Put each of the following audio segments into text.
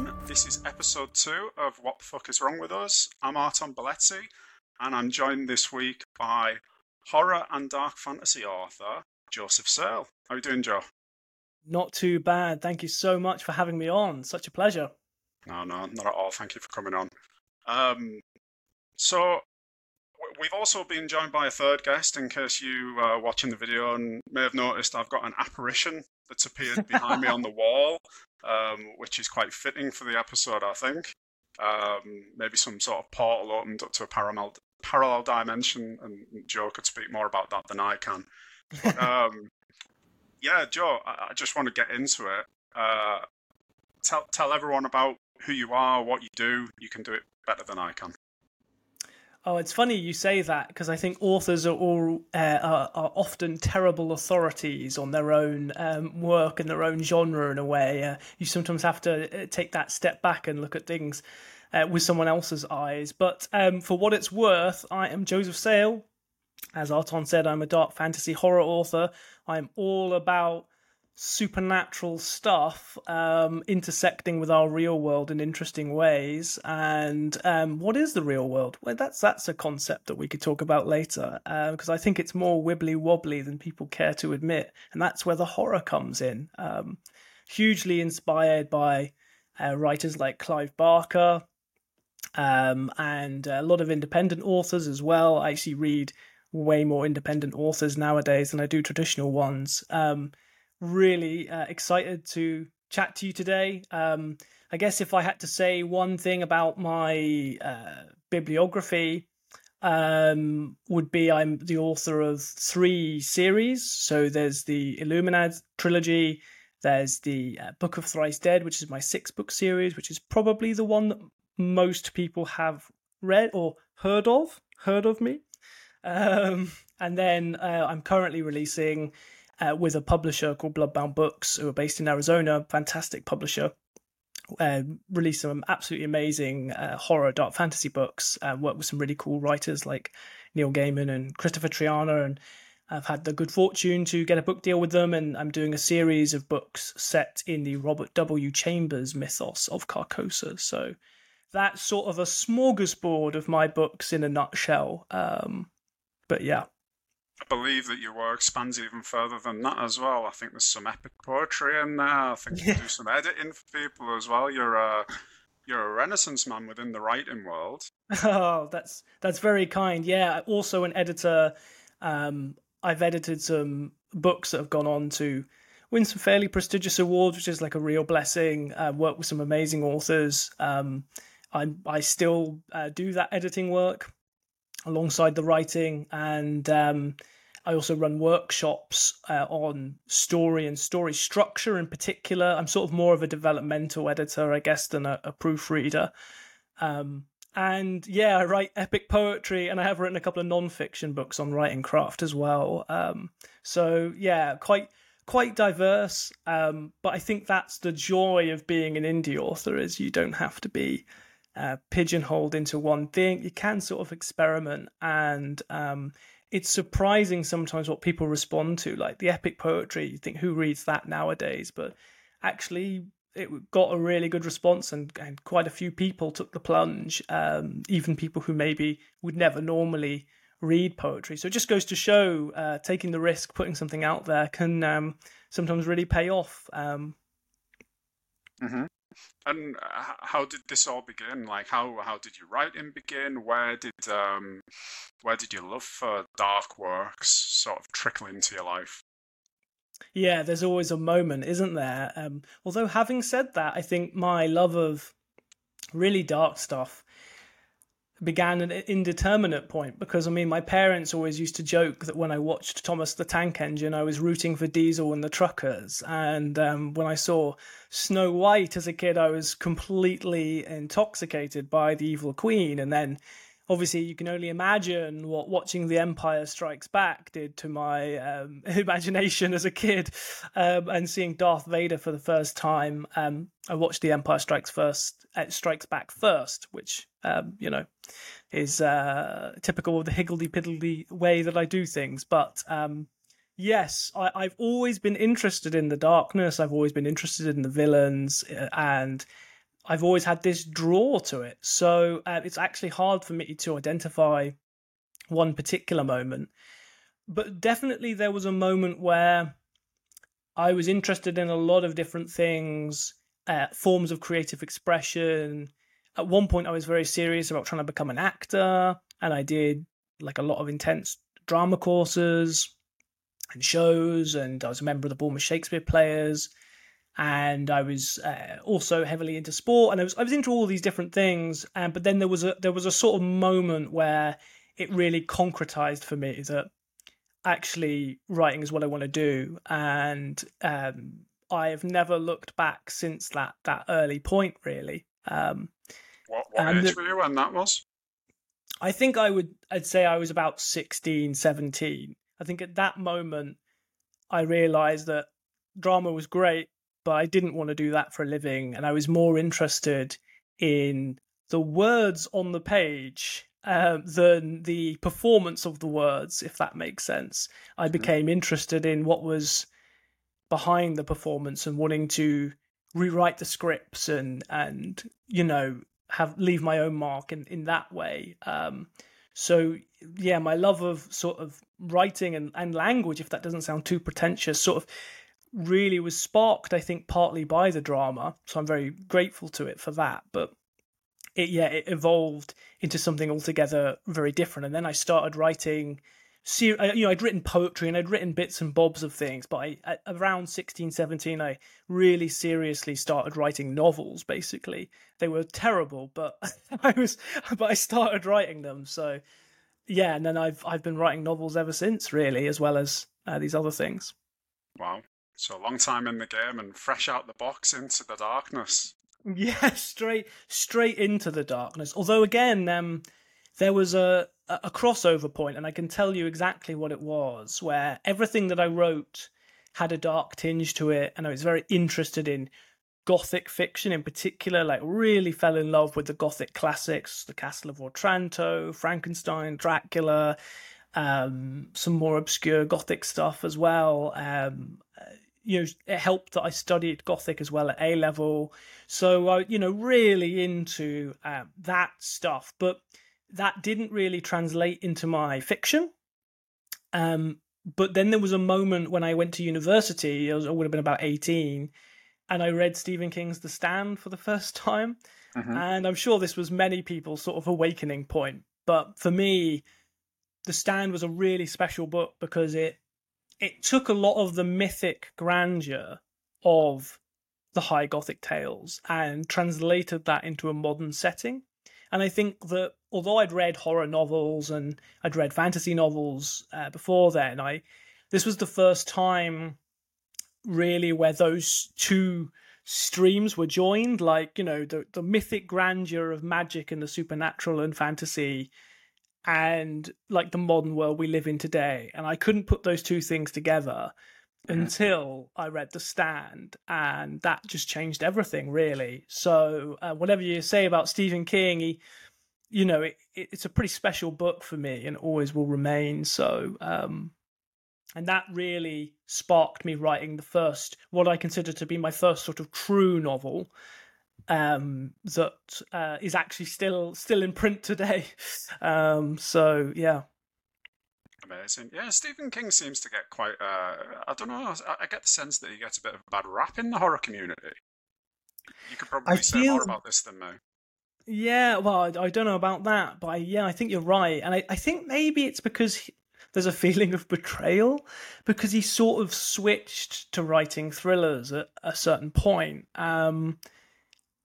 everyone. This is episode two of What the Fuck is Wrong with Us. I'm Arton Baleci, and I'm joined this week by horror and dark fantasy author Joseph Sale. How are you doing, Joe? Not too bad. Thank you so much for having me on. Such a pleasure. No, no, not at all. Thank you for coming on. Um, so we've also been joined by a third guest. In case you are watching the video and may have noticed, I've got an apparition that's appeared behind me on the wall, um, which is quite fitting for the episode, I think. Um, maybe some sort of portal opened up to a parallel parallel dimension, and Joe could speak more about that than I can. But, um, yeah, Joe, I, I, just want to get into it. Uh, tell tell everyone about who you are, what you do. You can do it better than I can. Oh, it's funny you say that because I think authors are all uh, are, are, often terrible authorities on their own um, work and their own genre in a way. Uh, you sometimes have to uh, take that step back and look at things uh, with someone else's eyes. But um, for what it's worth, I am Joseph Sale. As Arton said, I'm a dark fantasy horror author. I'm all about supernatural stuff um, intersecting with our real world in interesting ways. And um, what is the real world? Well, that's that's a concept that we could talk about later because uh, I think it's more wibbly wobbly than people care to admit, and that's where the horror comes in. Um, hugely inspired by uh, writers like Clive Barker. Um, and a lot of independent authors as well. I actually read way more independent authors nowadays than I do traditional ones. Um, really uh, excited to chat to you today. Um, I guess if I had to say one thing about my uh, bibliography, um, would be I'm the author of three series. So there's the Illuminad trilogy, there's the uh, Book of Thrice Dead, which is my six book series, which is probably the one that most people have read or heard of, heard of me. Um, and then uh, I'm currently releasing uh, with a publisher called Bloodbound Books, who are based in Arizona. Fantastic publisher. Uh, released some absolutely amazing uh, horror dark fantasy books. Uh, worked with some really cool writers like Neil Gaiman and Christopher Triana, and I've had the good fortune to get a book deal with them. And I'm doing a series of books set in the Robert W. Chambers mythos of Carcosa. So that's sort of a smorgasbord of my books in a nutshell. Um, but yeah, I believe that your work spans even further than that as well. I think there's some epic poetry in there. I think you do some editing for people as well. You're a you're a renaissance man within the writing world. Oh, that's that's very kind. Yeah, also an editor. Um, I've edited some books that have gone on to win some fairly prestigious awards, which is like a real blessing. Uh, work with some amazing authors. Um, I I still uh, do that editing work alongside the writing and um, I also run workshops uh, on story and story structure in particular. I'm sort of more of a developmental editor, I guess, than a, a proofreader. Um, and yeah, I write epic poetry, and I have written a couple of non-fiction books on writing craft as well. Um, so yeah, quite quite diverse. Um, but I think that's the joy of being an indie author is you don't have to be uh, pigeonholed into one thing. You can sort of experiment, and um, it's surprising sometimes what people respond to. Like the epic poetry, you think who reads that nowadays? But actually, it got a really good response, and, and quite a few people took the plunge. Um, even people who maybe would never normally read poetry. So it just goes to show uh, taking the risk, putting something out there, can um, sometimes really pay off. Um, mm-hmm. And how did this all begin? Like, how how did your writing begin? Where did um, where did your love for dark works sort of trickle into your life? Yeah, there's always a moment, isn't there? Um, although, having said that, I think my love of really dark stuff began an indeterminate point because I mean my parents always used to joke that when I watched Thomas the Tank Engine I was rooting for Diesel and the truckers. And um, when I saw Snow White as a kid I was completely intoxicated by the evil queen. And then obviously you can only imagine what watching The Empire Strikes Back did to my um, imagination as a kid, um, and seeing Darth Vader for the first time. Um, I watched The Empire Strikes First, uh, Strikes Back first, which um, you know is uh, typical of the higgledy piggledy way that I do things, but. Um, yes, I, I've always been interested in the darkness. I've always been interested in the villains, uh, and I've always had this draw to it. So uh, it's actually hard for me to identify one particular moment. But definitely there was a moment where I was interested in a lot of different things, uh, forms of creative expression. At one point, I was very serious about trying to become an actor, and I did like a lot of intense drama courses and shows, and I was a member of the Bournemouth Shakespeare Players and I was uh, also heavily into sport, and I was I was into all these different things. And but then there was a there was a sort of moment where it really concretized for me that actually writing is what I want to do, and um, I have never looked back since that that early point. Really. Um, what what age were you when that was? I think I would I'd say I was about 16, 17. I think at that moment I realized that drama was great but I didn't want to do that for a living. And I was more interested in the words on the page uh, than the performance of the words, if that makes sense. I became interested in what was behind the performance and wanting to rewrite the scripts and and you know have leave my own mark in in that way. Um, so yeah, my love of sort of writing and, and language, if that doesn't sound too pretentious, sort of really was sparked, I think, partly by the drama. So I'm very grateful to it for that. But it, yeah, it evolved into something altogether very different. And then I started writing. You know, I'd written poetry and I'd written bits and bobs of things, but I, at around 16, 17, I really seriously started writing novels. Basically, they were terrible, but I was, but I started writing them. So, yeah, and then I've I've been writing novels ever since, really, as well as uh, these other things. Wow. So a long time in the game and fresh out the box into the darkness. Yeah, straight straight into the darkness. Although again, um, there was a a crossover point, and I can tell you exactly what it was, where everything that I wrote had a dark tinge to it, and I was very interested in gothic fiction in particular. Like, really fell in love with the gothic classics, The Castle of Otranto, Frankenstein, Dracula, um, some more obscure gothic stuff as well. Um, you know, it helped that I studied Gothic as well at A level. So I, you know, really into um, that stuff. But that didn't really translate into my fiction. Um, but then there was a moment when I went to university, I, was, I would have been about 18, and I read Stephen King's The Stand for the first time. Mm-hmm. And I'm sure this was many people's sort of awakening point. But for me, The Stand was a really special book because it it took a lot of the mythic grandeur of the high gothic tales and translated that into a modern setting. And i think that although i'd read horror novels and i'd read fantasy novels uh, before then i this was the first time really where those two streams were joined like you know the, the mythic grandeur of magic and the supernatural and fantasy and like the modern world we live in today. And I couldn't put those two things together mm-hmm. until I read The Stand, and that just changed everything, really. So, uh, whatever you say about Stephen King, he, you know, it, it, it's a pretty special book for me and always will remain. So, um, and that really sparked me writing the first, what I consider to be my first sort of true novel, um, that uh, is actually still still in print today. Um, so yeah. Amazing. Yeah, Stephen King seems to get quite. Uh, I don't know. I, I, get the sense that he gets a bit of a bad rap in the horror community. You could probably I say feel... more about this than me. Yeah, well, I, I, don't know about that, but I, yeah, I think you're right, and I, I think maybe it's because he, there's a feeling of betrayal because he sort of switched to writing thrillers at a certain point. Um,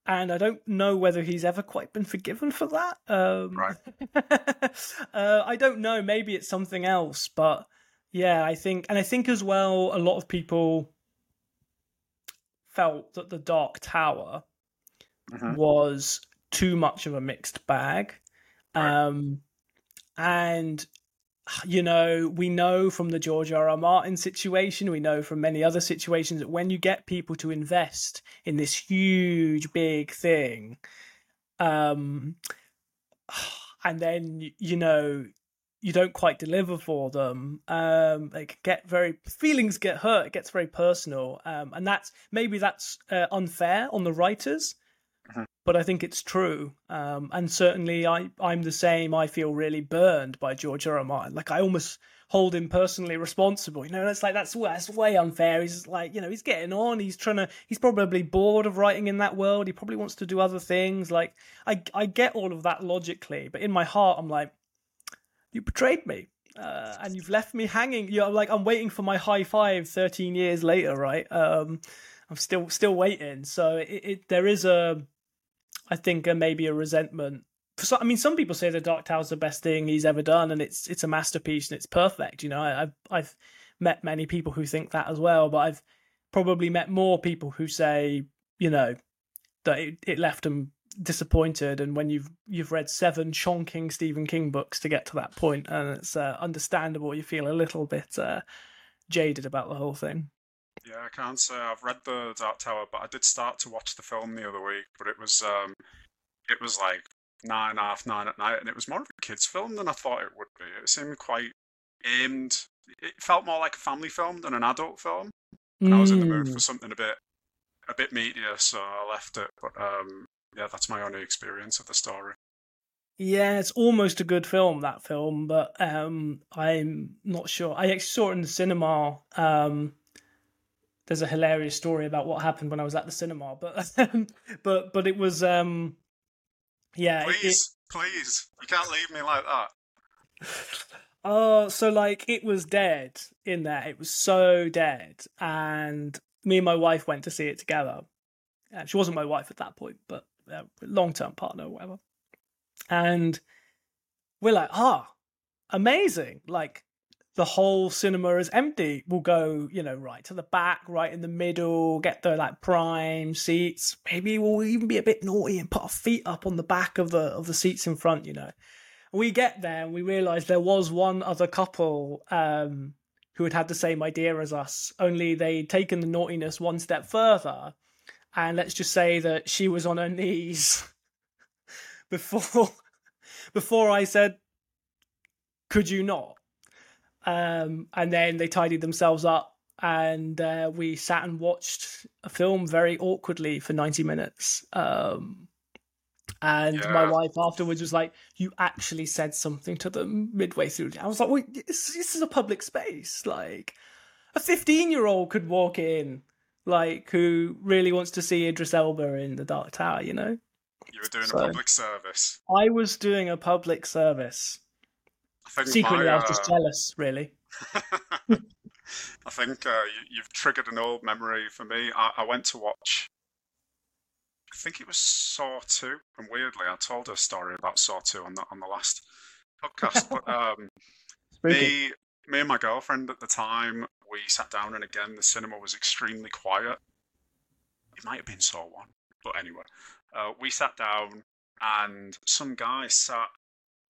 and I don't know whether he's ever quite been forgiven for that. Um, right. uh, I don't know. Maybe it's something else, but yeah, I think, and I think as well, a lot of people felt that the Dark Tower mm-hmm. was too much of a mixed bag, right. um, and you know, we know from the George R. R. Martin situation, we know from many other situations that when you get people to invest in this huge, big thing, um, and then you know you don't quite deliver for them, um, they get very feelings get hurt. It gets very personal, um, and that's maybe that's uh, unfair on the writers, but I think it's true. Um, and certainly, I I'm the same. I feel really burned by George R. R. Martin. Like I almost hold him personally responsible. You know, it's like that's that's way unfair. He's like, you know, he's getting on. He's trying to. He's probably bored of writing in that world. He probably wants to do other things. Like I I get all of that logically, but in my heart, I'm like, you betrayed me. Uh, and you've left me hanging. You know, like I'm waiting for my high five 13 years later, right? Um, I'm still still waiting. So it, it there is a, I think, a, maybe a resentment so, I mean, some people say the Dark Tower's the best thing he's ever done, and it's it's a masterpiece and it's perfect. You know, I, have I've met many people who think that as well, but I've probably met more people who say, you know, that it, it left them disappointed. And when you've you've read seven chonking Stephen King books to get to that point, and it's uh, understandable, you feel a little bit uh, jaded about the whole thing. Yeah, I can't say I've read the Dark Tower, but I did start to watch the film the other week. But it was um, it was like nine, half nine at night, and it was more of a kids' film than I thought it would be. It seemed quite aimed. It felt more like a family film than an adult film, and mm. I was in the mood for hmm. something a bit, a bit meatier, so I left it. But um, yeah, that's my only experience of the story. Yeah, it's almost a good film that film, but um, I'm not sure. I actually saw it in the cinema. Um, there's a hilarious story about what happened when I was at the cinema, but but but it was um, yeah. Please, it, please. You can't leave me like that. Oh, so like it was dead in there. It was so dead. And me and my wife went to see it together. And she wasn't my wife at that point, but uh, long term partner or whatever. And we're like, ah, amazing. Like the whole cinema is empty. We'll go, you know, right to the back, right in the middle, get the like prime seats. Maybe we'll even be a bit naughty and put our feet up on the back of the of the seats in front, you know. We get there and we realise there was one other couple um, who had had the same idea as us, only they'd taken the naughtiness one step further. And let's just say that she was on her knees before before I said, Could you not? Um, and then they tidied themselves up and uh, we sat and watched a film very awkwardly for 90 minutes. Um, and yeah. my wife afterwards was like, You actually said something to them midway through. I was like, Wait, this, this is a public space. Like, a 15 year old could walk in, like, who really wants to see Idris Elba in The Dark Tower, you know? You were doing so, a public service. I was doing a public service. Secretly, my. I was just uh, jealous, really. I think uh, you, have triggered an old memory for me. I, I, went to watch, I think it was Saw 2, and weirdly, I told a story about Saw 2 on the, on the last podcast. but um, me, me and my girlfriend at the time, we sat down, and again, the cinema was extremely quiet. It might have been Saw 1, but anyway, uh, we sat down, and some guy sat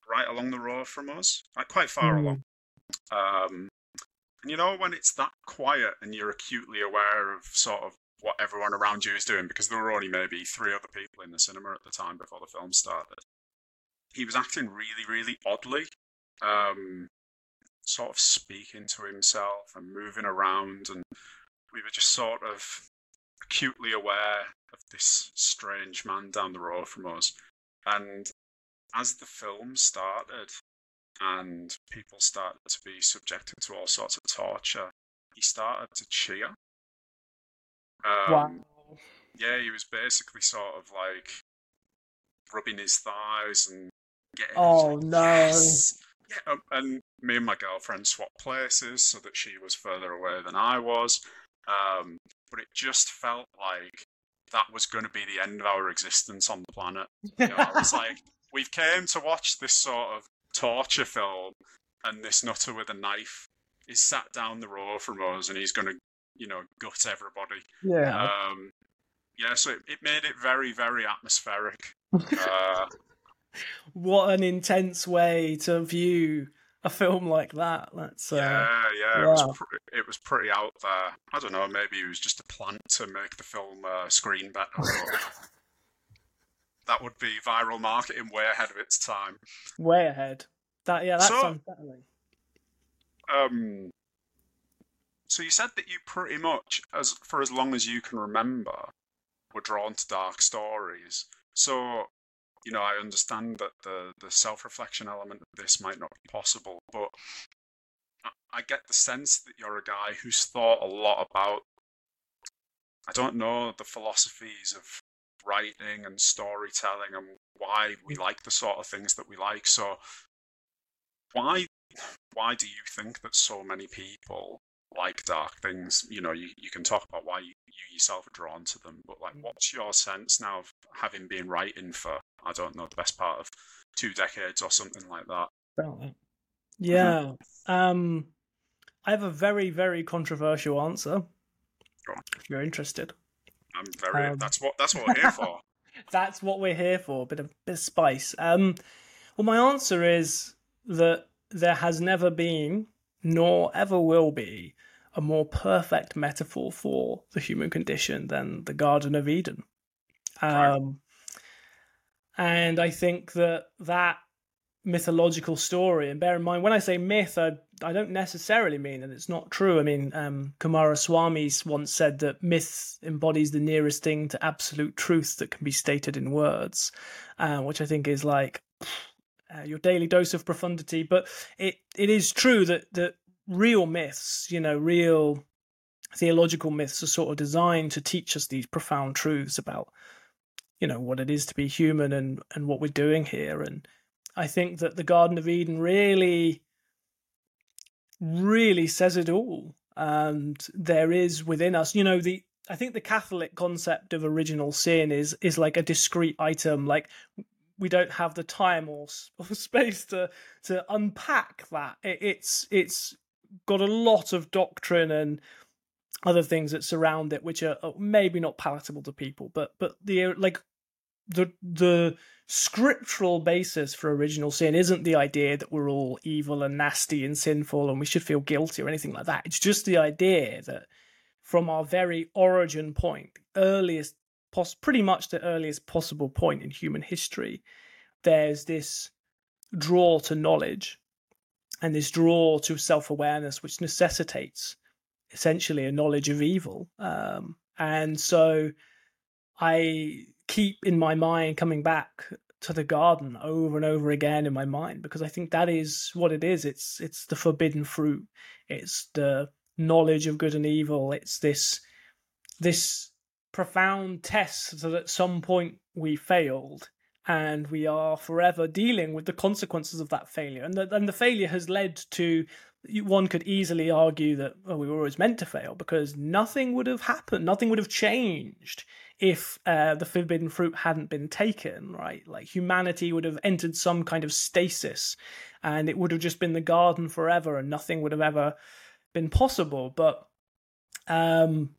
right along the road from us, like quite far mm. along. Um, and you know when it's that quiet and you're acutely aware of sort of what everyone around you is doing because there were only maybe three other people in the cinema at the time before the film started. He was acting really, really oddly, um, sort of speaking to himself and moving around, and we were just sort of acutely aware of this strange man down the road from us. And as the film started and people started to be subjected to all sorts of torture, he started to cheer. Um, wow. Yeah, he was basically sort of like rubbing his thighs and getting. Oh like, no! Yes! Yeah, um, and me and my girlfriend swapped places so that she was further away than I was. Um, but it just felt like that was going to be the end of our existence on the planet. You know, I was like, we've came to watch this sort of torture film, and this nutter with a knife is sat down the row from us, and he's going to, you know, gut everybody. Yeah. Um, yeah, so it, it made it very, very atmospheric. uh, what an intense way to view a film like that. That's uh, yeah, yeah. It, was pre- it was pretty out there. I don't know. Maybe it was just a plant to make the film uh, screen better. that would be viral marketing way ahead of its time. Way ahead. That yeah, that's so, unsettling. Um. So you said that you pretty much, as for as long as you can remember, we're drawn to dark stories. So, you know, I understand that the the self reflection element of this might not be possible, but I get the sense that you're a guy who's thought a lot about, I don't know, the philosophies of writing and storytelling and why we mm. like the sort of things that we like. So, why why do you think that so many people like dark things? You know, you, you can talk about why you, you yourself are drawn to them, but like, mm. what's your sense now of having been writing for I don't know the best part of two decades or something like that? Mm-hmm. Yeah. Um, I have a very, very controversial answer. If you're interested. I'm very. Um, that's what. That's what we're here for. that's what we're here for. A bit of, bit of spice. Um, well, my answer is that there has never been, nor ever will be, a more perfect metaphor for the human condition than the Garden of Eden. Um. And I think that that mythological story. And bear in mind, when I say myth, I, I don't necessarily mean that it's not true. I mean, um, Coomaraswamy once said that myth embodies the nearest thing to absolute truth that can be stated in words, uh, which I think is like uh, your daily dose of profundity. But it, it is true that, that real myths, you know, real theological myths are sort of designed to teach us these profound truths about you know what it is to be human and and what we're doing here and I think that the Garden of Eden really, really says it all. And there is within us, you know, the I think the Catholic concept of original sin is is like a discrete item. Like we don't have the time or, or space to to unpack that. It, it's it's got a lot of doctrine and other things that surround it, which are maybe not palatable to people. But but the like the the scriptural basis for original sin isn't the idea that we're all evil and nasty and sinful and we should feel guilty or anything like that. It's just the idea that from our very origin point, earliest, pos- pretty much the earliest possible point in human history, there's this draw to knowledge and this draw to self awareness, which necessitates essentially a knowledge of evil. Um, and so I keep in my mind coming back to the garden over and over again in my mind because I think that is what it is. It's it's the forbidden fruit. It's the knowledge of good and evil. It's this this profound test that at some point we failed and we are forever dealing with the consequences of that failure. And the, and the failure has led to one could easily argue that we were always meant to fail because nothing would have happened, nothing would have changed if uh, the forbidden fruit hadn't been taken, right? Like humanity would have entered some kind of stasis and it would have just been the garden forever and nothing would have ever been possible. But um,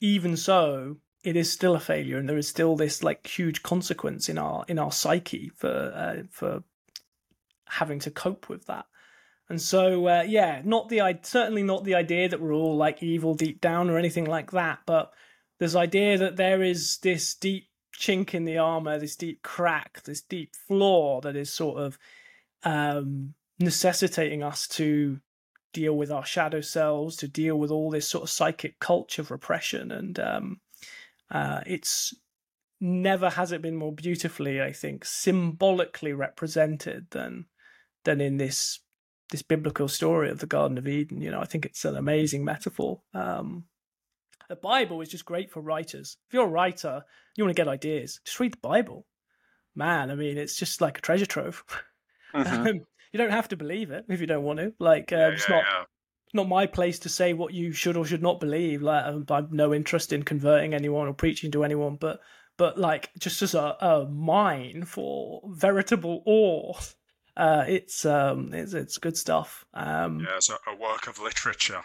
even so, it is still a failure and there is still this like huge consequence in our in our psyche for uh, for having to cope with that. And so, uh, yeah, not the certainly not the idea that we're all like evil deep down or anything like that, but this idea that there is this deep chink in the armor, this deep crack, this deep flaw that is sort of um, necessitating us to deal with our shadow selves, to deal with all this sort of psychic culture of repression, and um, uh, it's never has it been more beautifully, I think, symbolically represented than than in this this biblical story of the Garden of Eden. You know, I think it's an amazing metaphor. Um, the Bible is just great for writers. If you're a writer, you want to get ideas, just read the Bible. Man, I mean, it's just like a treasure trove. Mm-hmm. Um, you don't have to believe it if you don't want to. Like, uh, yeah, it's yeah, not yeah. not my place to say what you should or should not believe. Like, um, I've no interest in converting anyone or preaching to anyone, but but like just as a, a mine for veritable awe uh, it's um, it's it's good stuff. Um, yeah, it's a, a, work of literature.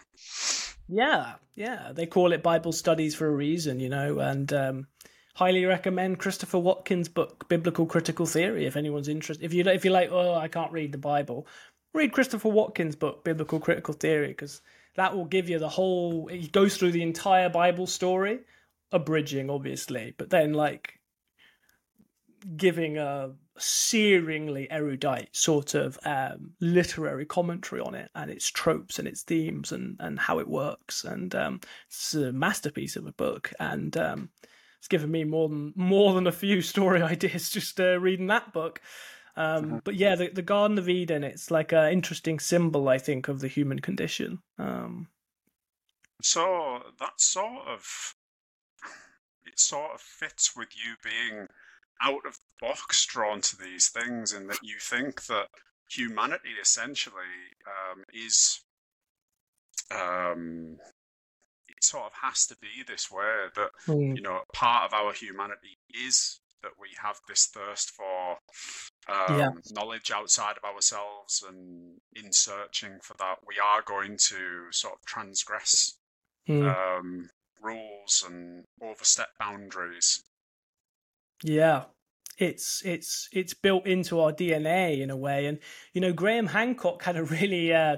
Yeah, yeah, they call it Bible studies for a reason, you know, and um, highly recommend Christopher Watkin's book Biblical Critical Theory if anyone's interested. If you if you're like, oh, I can't read the Bible, read Christopher Watkin's book Biblical Critical Theory because that will give you the whole. It goes through the entire Bible story, abridging obviously, but then like giving a searingly erudite sort of um, literary commentary on it and its tropes and its themes and, and how it works. And um, it's a masterpiece of a book. And um, it's given me more than more than a few story ideas just uh, reading that book. Um, mm-hmm. But yeah, the, the Garden of Eden, it's like an interesting symbol, I think, of the human condition. Um, so that sort of it sort of fits with you being out of the box drawn to these things, in that you think that humanity essentially um, is um, it sort of has to be this way that mm. you know part of our humanity is that we have this thirst for um, yeah. knowledge outside of ourselves and in searching for that we are going to sort of transgress mm. um, rules and overstep boundaries yeah it's it's it's built into our dna in a way and you know graham hancock had a really uh,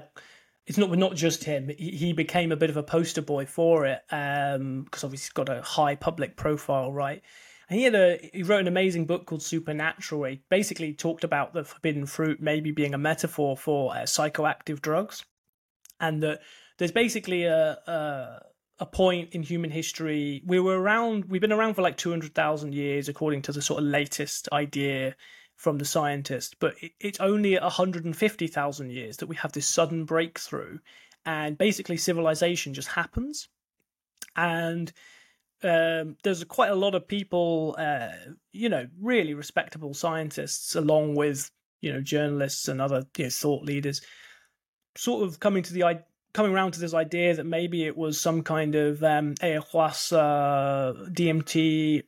it's not not just him. He, became a bit of a poster boy for it because um, obviously he's got a high public profile, right? And he had a he wrote an amazing book called Supernatural. He basically talked about the forbidden fruit maybe being a metaphor for uh, psychoactive drugs, and that there's basically a, a a point in human history. We were around. We've been around for like two hundred thousand years, according to the sort of latest idea from the scientist, but it, it's only at 150,000 years that we have this sudden breakthrough, and basically civilization just happens. And um, there's quite a lot of people, uh, you know, really respectable scientists, along with you know journalists and other you know, thought leaders, sort of coming to the coming around to this idea that maybe it was some kind of um, ayahuasca, DMT,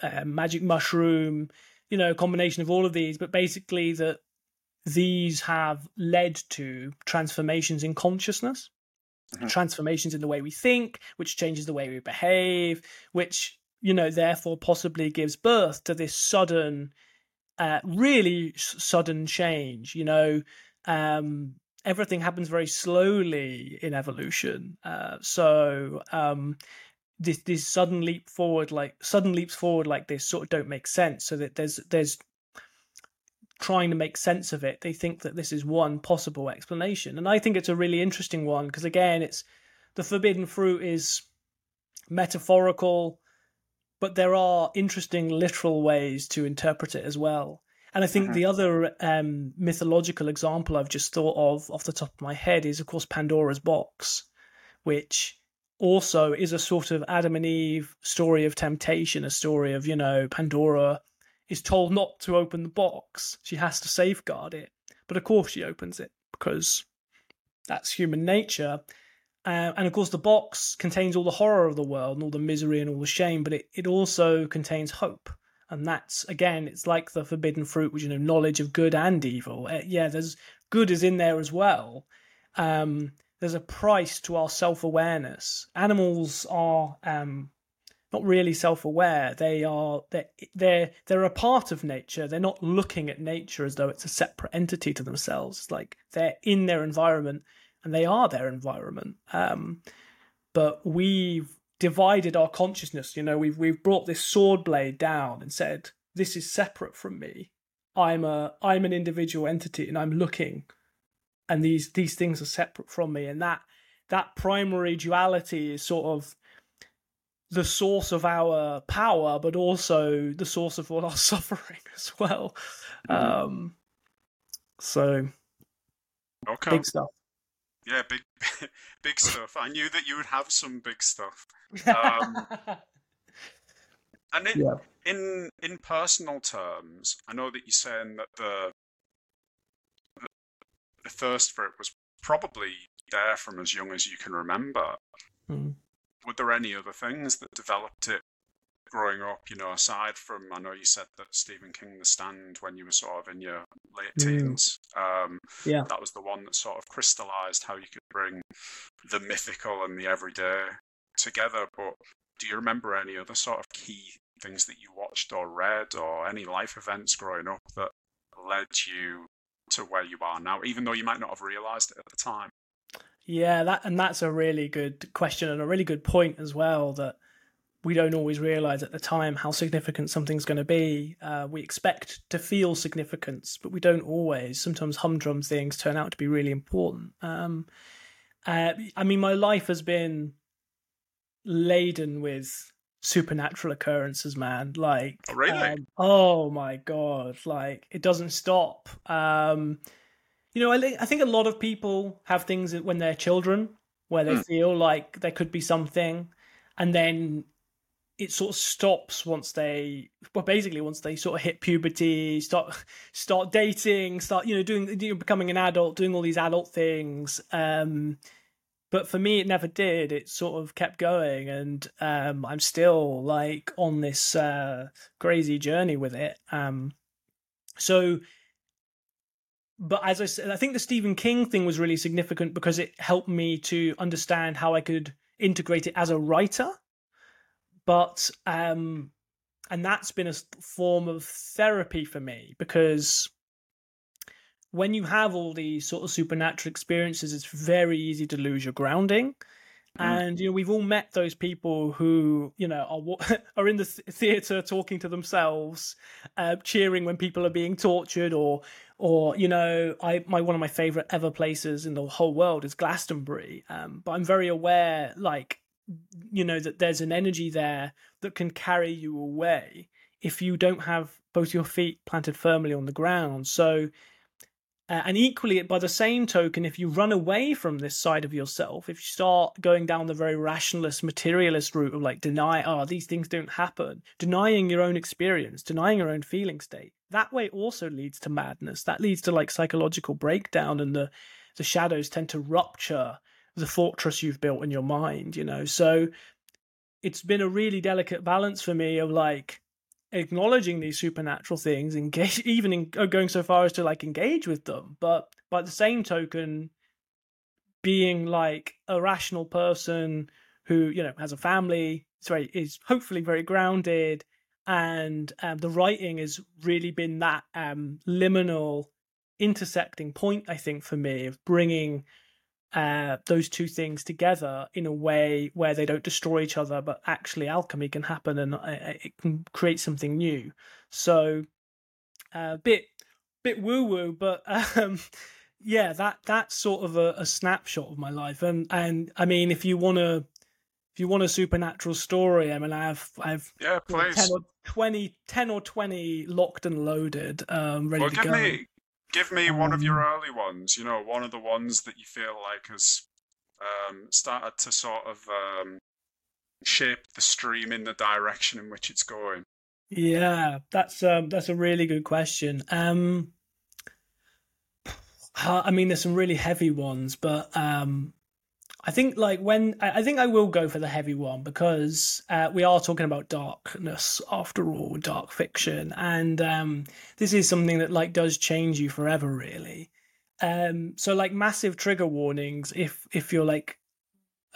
uh, magic mushroom, you know, a combination of all of these, but basically that these have led to transformations in consciousness, mm-hmm. transformations in the way we think, which changes the way we behave, which, you know, therefore possibly gives birth to this sudden, uh, really sudden change. You know, um, everything happens very slowly in evolution. Uh, so, um, this this sudden leap forward like sudden leaps forward like this sort of don't make sense. So that there's there's trying to make sense of it they think that this is one possible explanation. And i think it's a really interesting one because again it's the forbidden fruit is metaphorical but there are interesting literal ways to interpret it as well and i think mm-hmm. the other um, mythological example i've just thought of off the top of my head is of course pandora's box which also is a sort of Adam and Eve story of temptation, a story of, you know, Pandora is told not to open the box. She has to safeguard it. But of course she opens it because that's human nature. Uh, and of course, the box contains all the horror of the world and all the misery and all the shame, but it, it also contains hope. And that's, again, it's like the forbidden fruit, which, you know, knowledge of good and evil. Uh, yeah, there's good is in there as well. Um, there's a price to our self awareness. Animals are um, not really self aware. They are they're, they're they're a part of nature. They're not looking at nature as though it's a separate entity to themselves. It's like they're in their environment and they are their environment. Um, but we've divided our consciousness. You know, we've we've brought this sword blade down and said this is separate from me. I'm a I'm an individual entity and I'm looking and these these things are separate from me and that that primary duality is sort of the source of our power but also the source of all our suffering as well mm-hmm. um so okay big stuff yeah big big stuff i knew that you would have some big stuff um, and in, yeah. in in personal terms i know that you're saying that the the thirst for it was probably there from as young as you can remember. Mm. Were there any other things that developed it growing up? You know, aside from I know you said that Stephen King, The Stand, when you were sort of in your late mm. teens, um, yeah, that was the one that sort of crystallized how you could bring the mythical and the everyday together. But do you remember any other sort of key things that you watched or read, or any life events growing up that led you to where you are now, even though you might not have realized it at the time? Yeah, that and that's a really good question and a really good point as well. That we don't always realize at the time how significant something's going to be. Uh, we expect to feel significance, but we don't always. Sometimes humdrum things turn out to be really important. Um, uh, I mean, my life has been laden with supernatural occurrences, man. Like, oh, really? Um, oh my god, like it doesn't stop. Um, you know, I think I think a lot of people have things when they're children where they mm. feel like there could be something, and then it sort of stops once they well basically once they sort of hit puberty start start dating start you know doing you know, becoming an adult doing all these adult things um but for me it never did. It sort of kept going and um, i'm still like on this uh, crazy journey with it um, so but as i said i think the stephen king thing was really significant because it helped me to understand how i could integrate it as a writer but um and that's been a form of therapy for me because when you have all these sort of supernatural experiences, it's very easy to lose your grounding. Mm. And you know we've all met those people who you know are are in the theater talking to themselves, uh, cheering when people are being tortured, or or you know I my one of my favorite ever places in the whole world is Glastonbury. Um, but I'm very aware, like you know, that there's an energy there that can carry you away if you don't have both your feet planted firmly on the ground. So uh, and equally, by the same token, if you run away from this side of yourself, if you start going down the very rationalist, materialist route of like deny, oh, these things don't happen, denying your own experience, denying your own feeling state, that way also leads to madness. That leads to like psychological breakdown, and the the shadows tend to rupture the fortress you've built in your mind. You know, so it's been a really delicate balance for me of like acknowledging these supernatural things, engage, even in, uh, going so far as to like engage with them, but by the same token, being like a rational person who you know has a family, sorry, is hopefully very grounded, and um, the writing has really been that um, liminal intersecting point, I think, for me of bringing uh, those two things together in a way where they don't destroy each other, but actually alchemy can happen and uh, it can create something new. So, a uh, bit bit woo woo, but um, yeah, that that's sort of a, a, snapshot of my life. And and I mean, if you want to. If you want a supernatural story, I mean, I have, I've yeah, please. 10 or 20, 10 or 20 locked and loaded, um, ready well, to go. Me, Give me one of your um, early ones. You know, one of the ones that you feel like has um, started to sort of um, shape the stream in the direction in which it's going. Yeah, that's um, that's a really good question. Um, I mean, there's some really heavy ones, but um, I think like when I think I will go for the heavy one because uh, we are talking about darkness after all, dark fiction, and um, this is something that like does change you forever, really. Um, so like massive trigger warnings if if you're like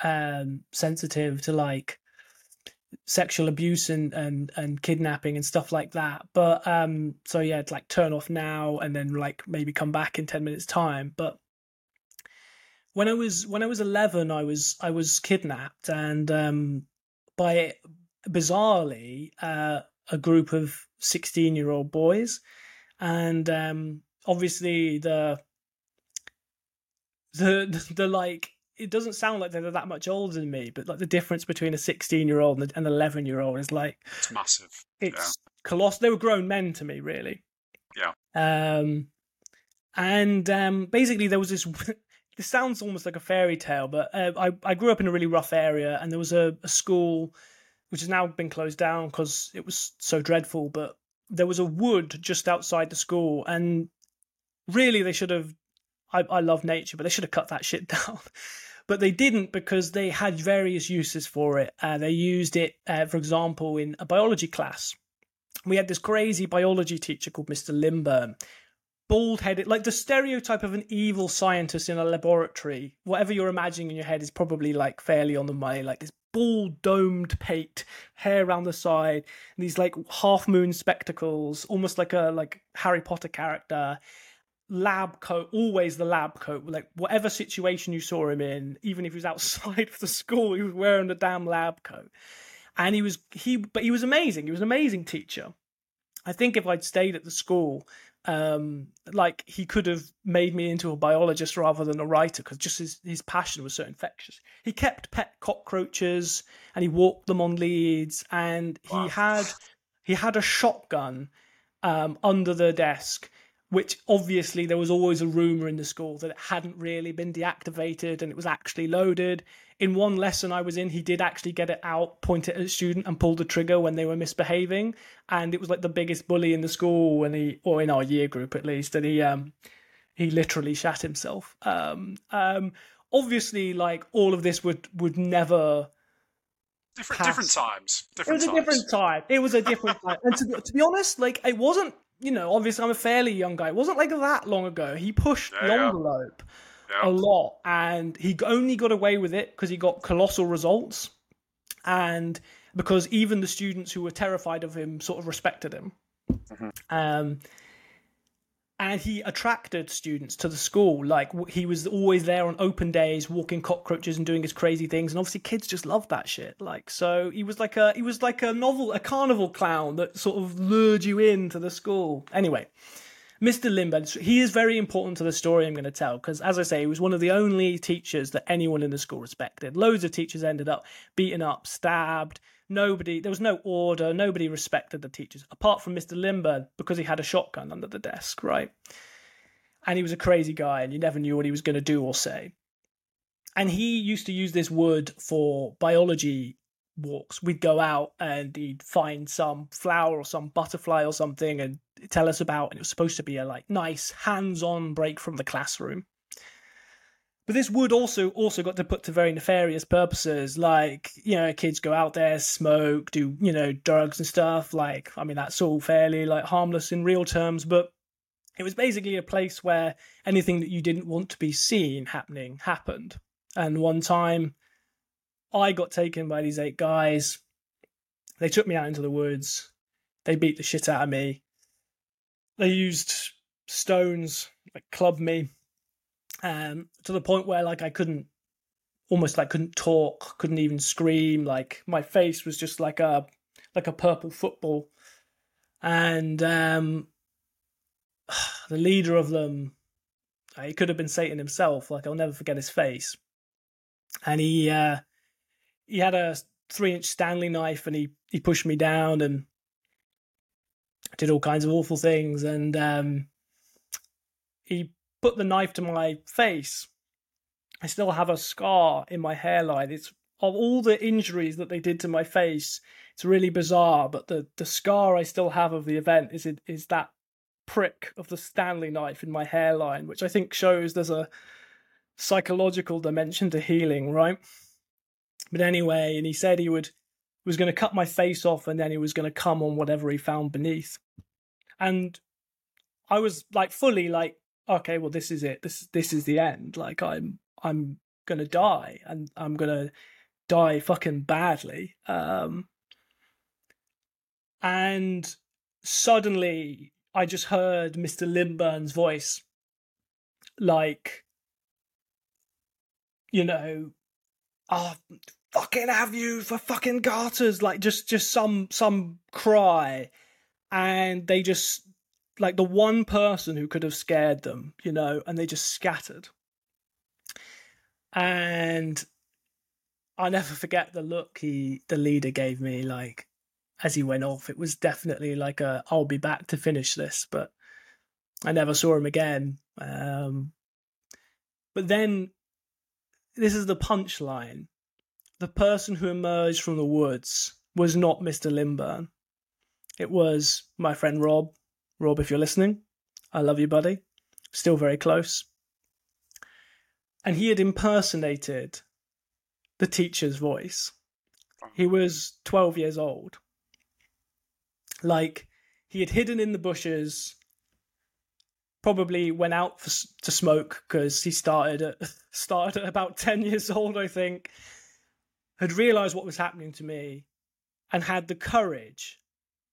um, sensitive to like sexual abuse and, and and kidnapping and stuff like that. But um, so yeah, it's like turn off now and then like maybe come back in ten minutes time, but when I was when I was eleven, I was I was kidnapped, and um, by bizarrely uh, a group of sixteen year old boys, and um, obviously the, the the the like it doesn't sound like they're that much older than me, but like the difference between a 16 year old and an 11 year old is like it's massive. It's yeah. colossal. They were grown men to me, really. Yeah. Um, and um, basically there was this this sounds almost like a fairy tale, but uh, I I grew up in a really rough area, and there was a, a school which has now been closed down because it was so dreadful. But there was a wood just outside the school, and really they should have. I, I love nature, but they should have cut that shit down. but they didn't because they had various uses for it. Uh, they used it, uh, for example, in a biology class. We had this crazy biology teacher called Mr. Limburn, bald headed, like the stereotype of an evil scientist in a laboratory. Whatever you're imagining in your head is probably like fairly on the money. Like this bald domed pate, hair around the side, these like half moon spectacles, almost like a like Harry Potter character. Lab coat, always the lab coat. Like whatever situation you saw him in, even if he was outside of the school, he was wearing the damn lab coat. And he was he, but he was amazing. He was an amazing teacher. I think if I'd stayed at the school, Um, like he could have made me into a biologist rather than a writer because just his, his passion was so infectious. He kept pet cockroaches and he walked them on leads, and he wow. had he had a shotgun um, under the desk which obviously there was always a rumor in the school that it hadn't really been deactivated and it was actually loaded. In one lesson I was in, he did actually get it out, point it at a student, and pull the trigger when they were misbehaving. And it was like the biggest bully in the school, and he, or in our year group at least, and he, um, he literally shat himself. Um, um, obviously, like all of this would would never. Different, different times. Different it was times. a different time. It was a different time. And to, to be honest, like it wasn't you know, obviously I'm a fairly young guy. It wasn't like that long ago. He pushed yeah, the envelope yeah. a lot, and he only got away with it because he got colossal results, and because even the students who were terrified of him sort of respected him. Mm-hmm. Um, and he attracted students to the school. Like he was always there on open days, walking cockroaches and doing his crazy things. And obviously, kids just loved that shit. Like so, he was like a he was like a novel, a carnival clown that sort of lured you into the school. Anyway. Mr. Lindbergh, he is very important to the story I'm going to tell because, as I say, he was one of the only teachers that anyone in the school respected. Loads of teachers ended up beaten up, stabbed, Nobody, there was no order. Nobody respected the teachers apart from Mr. Lindbergh because he had a shotgun under the desk, right? And he was a crazy guy, and you never knew what he was going to do or say. And he used to use this wood for biology walks. We'd go out and he'd find some flower or some butterfly or something and tell us about. And it was supposed to be a like nice hands-on break from the classroom. But this wood also also got to put to very nefarious purposes, like you know, kids go out there, smoke, do you know, drugs and stuff. Like, I mean, that's all fairly like harmless in real terms, but it was basically a place where anything that you didn't want to be seen happening happened. And one time, I got taken by these eight guys. They took me out into the woods. They beat the shit out of me. They used stones, like clubbed me um, to the point where like I couldn't almost like couldn't talk, couldn't even scream. Like my face was just like a like a purple football, and um, the leader of them, he could have been Satan himself. Like I'll never forget his face, and he uh, he had a three inch Stanley knife, and he he pushed me down and did all kinds of awful things, and um, he put the knife to my face, I still have a scar in my hairline. It's of all the injuries that they did to my face. It's really bizarre, but the the scar I still have of the event is is that prick of the Stanley knife in my hairline, which I think shows there's a psychological dimension to healing, right? But anyway, and he said he would was going to cut my face off and then he was going to come on whatever he found beneath. And I was like fully like okay, well, this is it. This this is the end. Like I'm I'm gonna die, and I'm gonna die fucking badly. Um, and suddenly, I just heard Mr. Lindbergh's voice, like, you know, oh, fucking have you for fucking garters, like just just some some cry, and they just like the one person who could have scared them, you know, and they just scattered. And I'll never forget the look he, the leader, gave me, like as he went off. It was definitely like a, I'll be back to finish this, but I never saw him again. Um, but then, this is the punchline: the person who emerged from the woods was not Mister Lindbergh. It was my friend Rob, Rob, if you're listening, I love you, buddy. Still very close. And he had impersonated the teacher's voice. He oh. was 12 years old. Like, he had hidden in the bushes, probably went out for, to smoke because he started at, started at about 10 years old, I think, had realized what was happening to me, and had the courage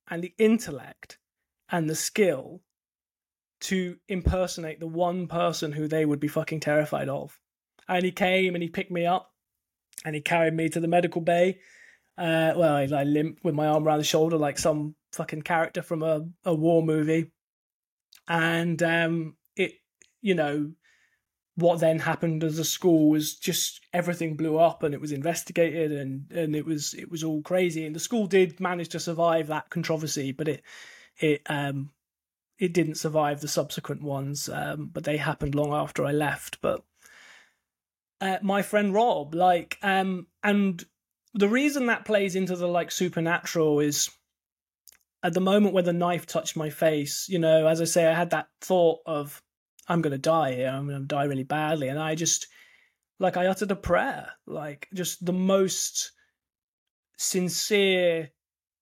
and the intellect and the skill to impersonate the one person who they would be fucking terrified of. And he came and he picked me up and he carried me to the medical bay. Uh, well, I, I limped with my arm around the shoulder like some fucking character from a, a war movie. and um, it you know what then happened as a school was just everything blew up and it was investigated and and it was it was all crazy and the school did manage to survive that controversy but it it um it didn't survive the subsequent ones um but they happened long after I left but uh, my friend Rob like um and the reason that plays into the like supernatural is at the moment where the knife touched my face you know as I say I had that thought of I'm gonna die here. I'm gonna die really badly. And I just like I uttered a prayer, like just the most sincere,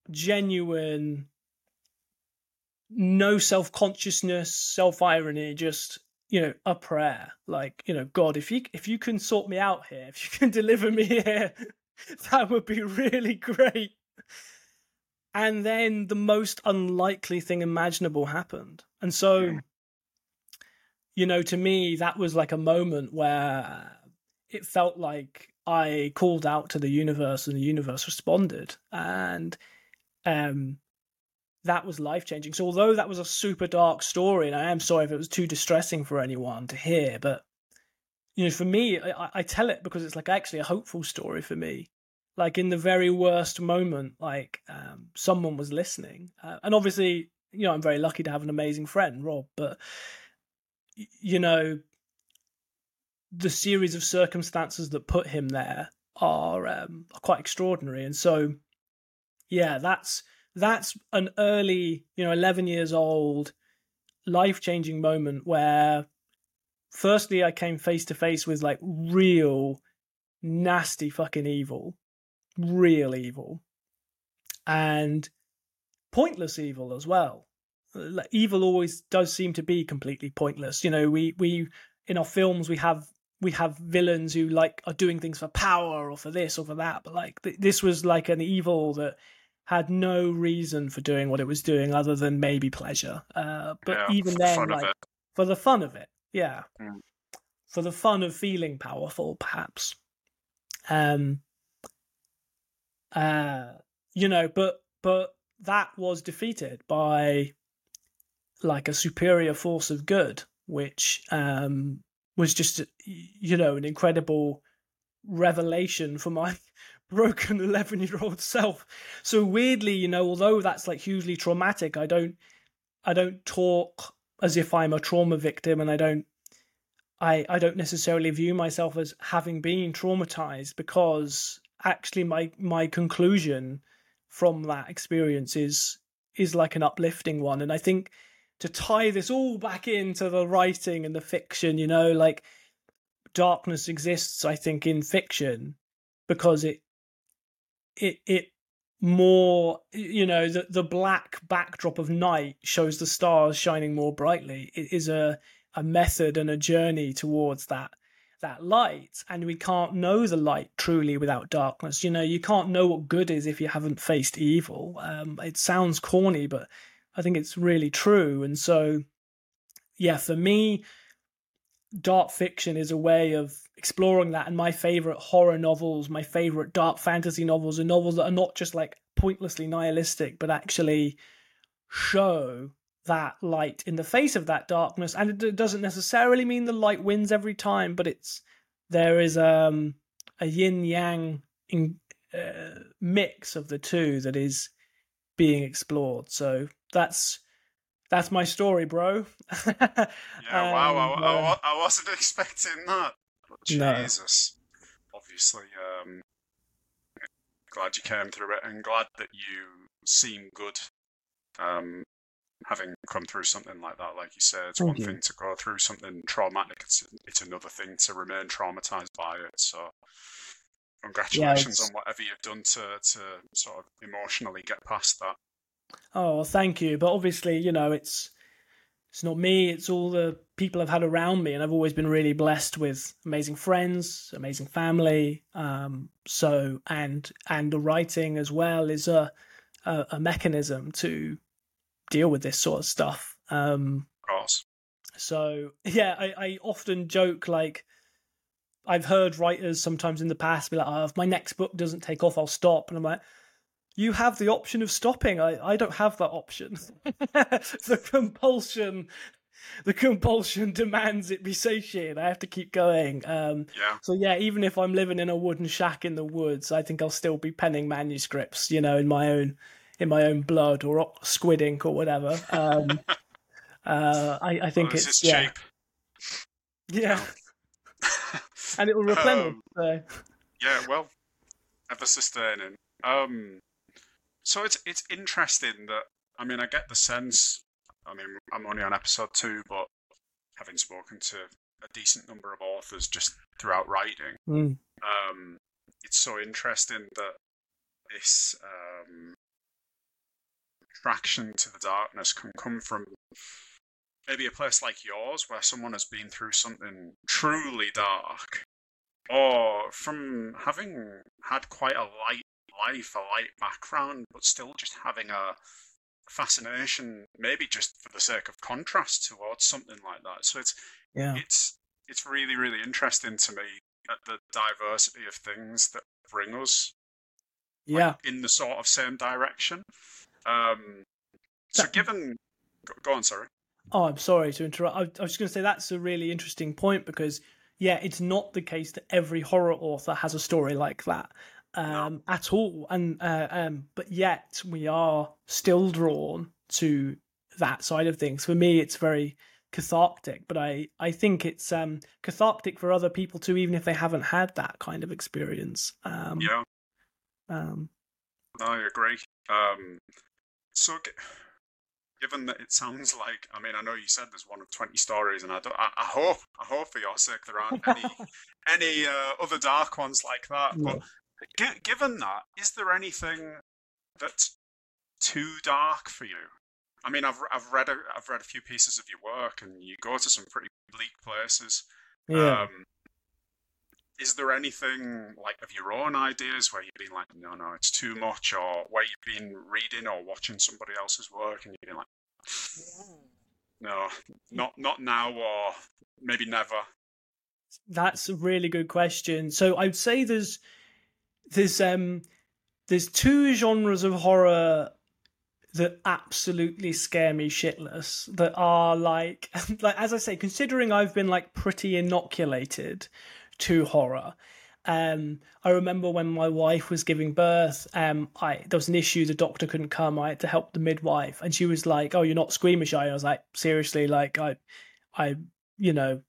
genuine, no self consciousness, self irony, just you know, a prayer. Like, you know, God, if you if you can sort me out here, if you can deliver me here, that would be really great. And then the most unlikely thing imaginable happened. And so you know, to me, that was like a moment where it felt like I called out to the universe and the universe responded. And um, that was life changing. So, although that was a super dark story, and I am sorry if it was too distressing for anyone to hear, but you know, for me, I, I tell it because it's like actually a hopeful story for me. Like in the very worst moment, like um, someone was listening, uh, and obviously, you know, I'm very lucky to have an amazing friend, Rob. But you know, the series of circumstances that put him there are, um, are quite extraordinary. And so, yeah, that's that's an early, you know, eleven years old, life changing moment where, firstly, I came face to face with like real, nasty fucking evil, real evil, and pointless evil as well evil always does seem to be completely pointless. You know, we we in our films we have we have villains who like are doing things for power or for this or for that, but like th- this was like an evil that had no reason for doing what it was doing other than maybe pleasure. Uh, but yeah, even then, like for the fun of it, yeah, mm. for the fun of feeling powerful, perhaps. Um. Uh, you know, but but that was defeated by like a superior force of good, which um, was just you know an incredible revelation for my broken 11 year old self. So weirdly you know although that's like hugely traumatic i don't i don't talk as if i'm a trauma victim and i don't i i don't necessarily view myself as having been traumatized because actually my my conclusion from that experience is is like an uplifting one. And i think to tie this all back into the writing and the fiction, you know, like darkness exists, I think, in fiction because it it it more you know the the black backdrop of night shows the stars shining more brightly. It is a a method and a journey towards that that light. And we can't know the light truly without darkness. You know you can't know what good is if you haven't faced evil. Um, it sounds corny but I think it's really true. And so, yeah, for me, dark fiction is a way of exploring that. And my favorite horror novels, my favorite dark fantasy novels, are novels that are not just like pointlessly nihilistic, but actually show that light in the face of that darkness. And it doesn't necessarily mean the light wins every time, but it's there is um, a yin yang uh, mix of the two that is being explored. So that's that's my story, bro. yeah, wow, I, I, I, wasn't expecting that. Jesus. No. Obviously, um, glad you came through it and glad that you seem good. Um, having come through something like that, like you said, it's Thank one you. thing to go through something traumatic, it's, it's another thing to remain traumatized by it. So, congratulations yeah, on whatever you've done to, to sort of emotionally get past that. Oh, thank you. But obviously, you know, it's it's not me. It's all the people I've had around me, and I've always been really blessed with amazing friends, amazing family. Um, so and and the writing as well is a a, a mechanism to deal with this sort of stuff. Um, of. So yeah, I, I often joke like I've heard writers sometimes in the past be like, "Oh, if my next book doesn't take off, I'll stop," and I'm like you have the option of stopping. I, I don't have that option. the compulsion the compulsion demands it be satiated. I have to keep going. Um, yeah. So yeah, even if I'm living in a wooden shack in the woods, I think I'll still be penning manuscripts, you know, in my own in my own blood or squid ink or whatever. Um, uh, I, I think well, it's yeah. cheap. Yeah. and it will replenish. Um, so. Yeah, well, ever sustaining. Um, so it's it's interesting that I mean I get the sense I mean, I'm only on episode two, but having spoken to a decent number of authors just throughout writing, mm. um, it's so interesting that this um, attraction to the darkness can come from maybe a place like yours where someone has been through something truly dark, or from having had quite a light life, a light background, but still just having a fascination, maybe just for the sake of contrast towards something like that. So it's yeah, it's it's really really interesting to me at the diversity of things that bring us yeah like, in the sort of same direction. Um, so that, given, go, on, sorry. Oh, I'm sorry to interrupt. I, I was just going to say that's a really interesting point because yeah, it's not the case that every horror author has a story like that um, at all. And uh, um, but yet we are still drawn to that side of things. For me, it's very cathartic, but I I think it's um, cathartic for other people too, even if they haven't had that kind of experience. Um, yeah. Um, no, I agree. Um, so. Given that it sounds like, I mean, I know you said there's one of twenty stories, and I, don't, I, I hope, I hope for your sake there aren't any, any uh, other dark ones like that. But G- given that, is there anything that's too dark for you? I mean, I've I've read a, I've read a few pieces of your work, and you go to some pretty bleak places. Yeah. Um, is there anything like of your own ideas where you've been like, no, no, it's too much, or where you've been reading or watching somebody else's work and you've been like, no, not not now, or maybe never? That's a really good question. So I'd say there's there's um there's two genres of horror that absolutely scare me shitless that are like like as i say considering i've been like pretty inoculated to horror um i remember when my wife was giving birth um i there was an issue the doctor couldn't come i had to help the midwife and she was like oh you're not squeamish i was like seriously like i i you know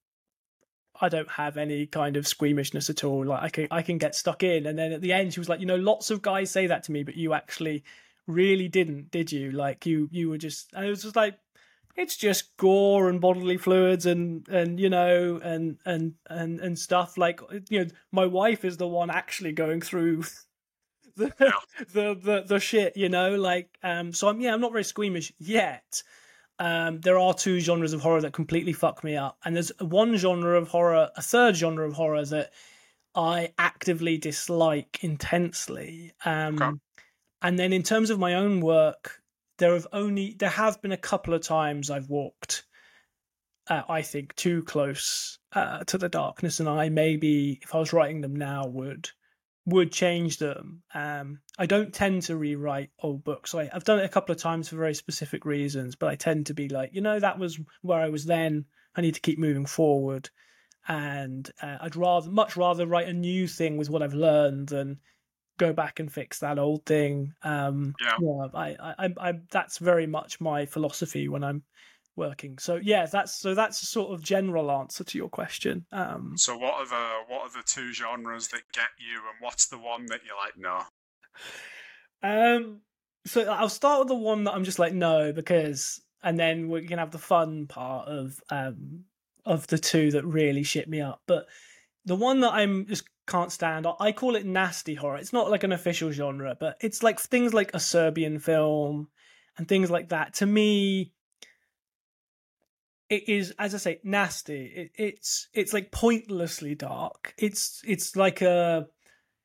I don't have any kind of squeamishness at all. Like I can I can get stuck in. And then at the end she was like, you know, lots of guys say that to me, but you actually really didn't, did you? Like you you were just and it was just like it's just gore and bodily fluids and and you know and and and and stuff like you know my wife is the one actually going through the the, the the shit you know like um so i'm yeah i'm not very squeamish yet um, there are two genres of horror that completely fuck me up, and there's one genre of horror, a third genre of horror that I actively dislike intensely. Um, okay. And then in terms of my own work, there have only there have been a couple of times I've walked, uh, I think, too close uh, to the darkness, and I maybe if I was writing them now would would change them. Um, I don't tend to rewrite old books. I, I've done it a couple of times for very specific reasons, but I tend to be like, you know, that was where I was then. I need to keep moving forward, and uh, I'd rather, much rather, write a new thing with what I've learned than go back and fix that old thing. Um, yeah, yeah I, I, I, that's very much my philosophy when I'm working. So yeah, that's so that's a sort of general answer to your question. Um, so what are the what are the two genres that get you, and what's the one that you're like no? Um, so I'll start with the one that I'm just like no because, and then we can have the fun part of um of the two that really shit me up. But the one that I'm just can't stand, I call it nasty horror. It's not like an official genre, but it's like things like a Serbian film and things like that. To me, it is as i say nasty. It, it's it's like pointlessly dark. It's it's like a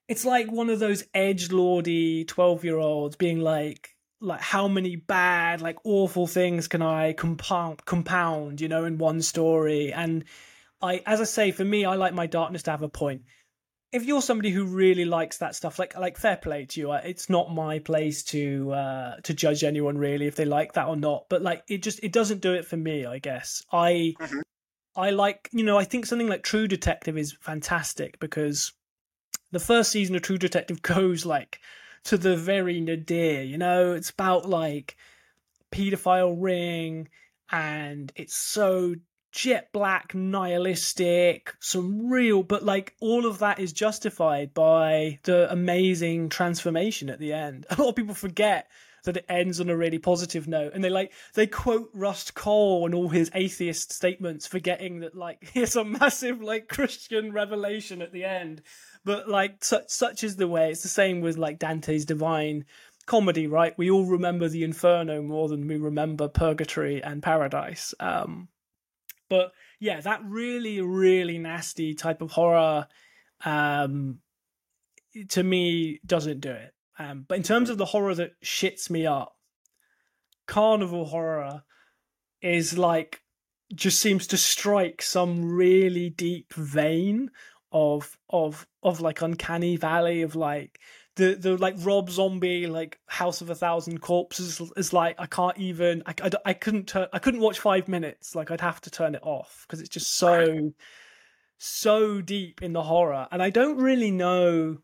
it's like one of those edge lordy 12 year olds being like like how many bad like awful things can i compound compound you know in one story? And i as i say for me i like my darkness to have a point if you're somebody who really likes that stuff, like like fair play to you. It's not my place to uh to judge anyone really if they like that or not. But like it just it doesn't do it for me. I guess I mm-hmm. I like you know I think something like True Detective is fantastic because the first season of True Detective goes like to the very nadir. You know, it's about like pedophile ring and it's so jet black, nihilistic, some real, but like all of that is justified by the amazing transformation at the end. A lot of people forget that it ends on a really positive note and they like they quote Rust Cohle and all his atheist statements forgetting that like here's a massive like Christian revelation at the end but like such such is the way it's the same with like Dante's divine comedy right we all remember the inferno more than we remember purgatory and paradise um but yeah, that really, really nasty type of horror, um, to me doesn't do it. Um, but in terms of the horror that shits me up, carnival horror is like just seems to strike some really deep vein of of of like uncanny valley of like the the like Rob Zombie like House of a Thousand Corpses is like I can't even I, I, I couldn't turn I couldn't watch five minutes. Like I'd have to turn it off because it's just so so deep in the horror. And I don't really know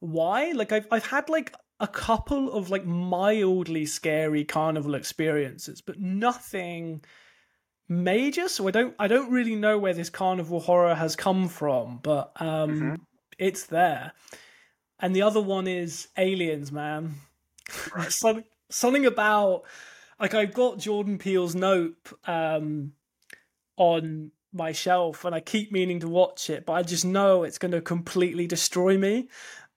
why. Like I've I've had like a couple of like mildly scary carnival experiences but nothing major. So I don't I don't really know where this carnival horror has come from but um mm-hmm. it's there and the other one is Aliens, man. Right. something, something about like I've got Jordan Peele's Nope um, on my shelf, and I keep meaning to watch it, but I just know it's going to completely destroy me.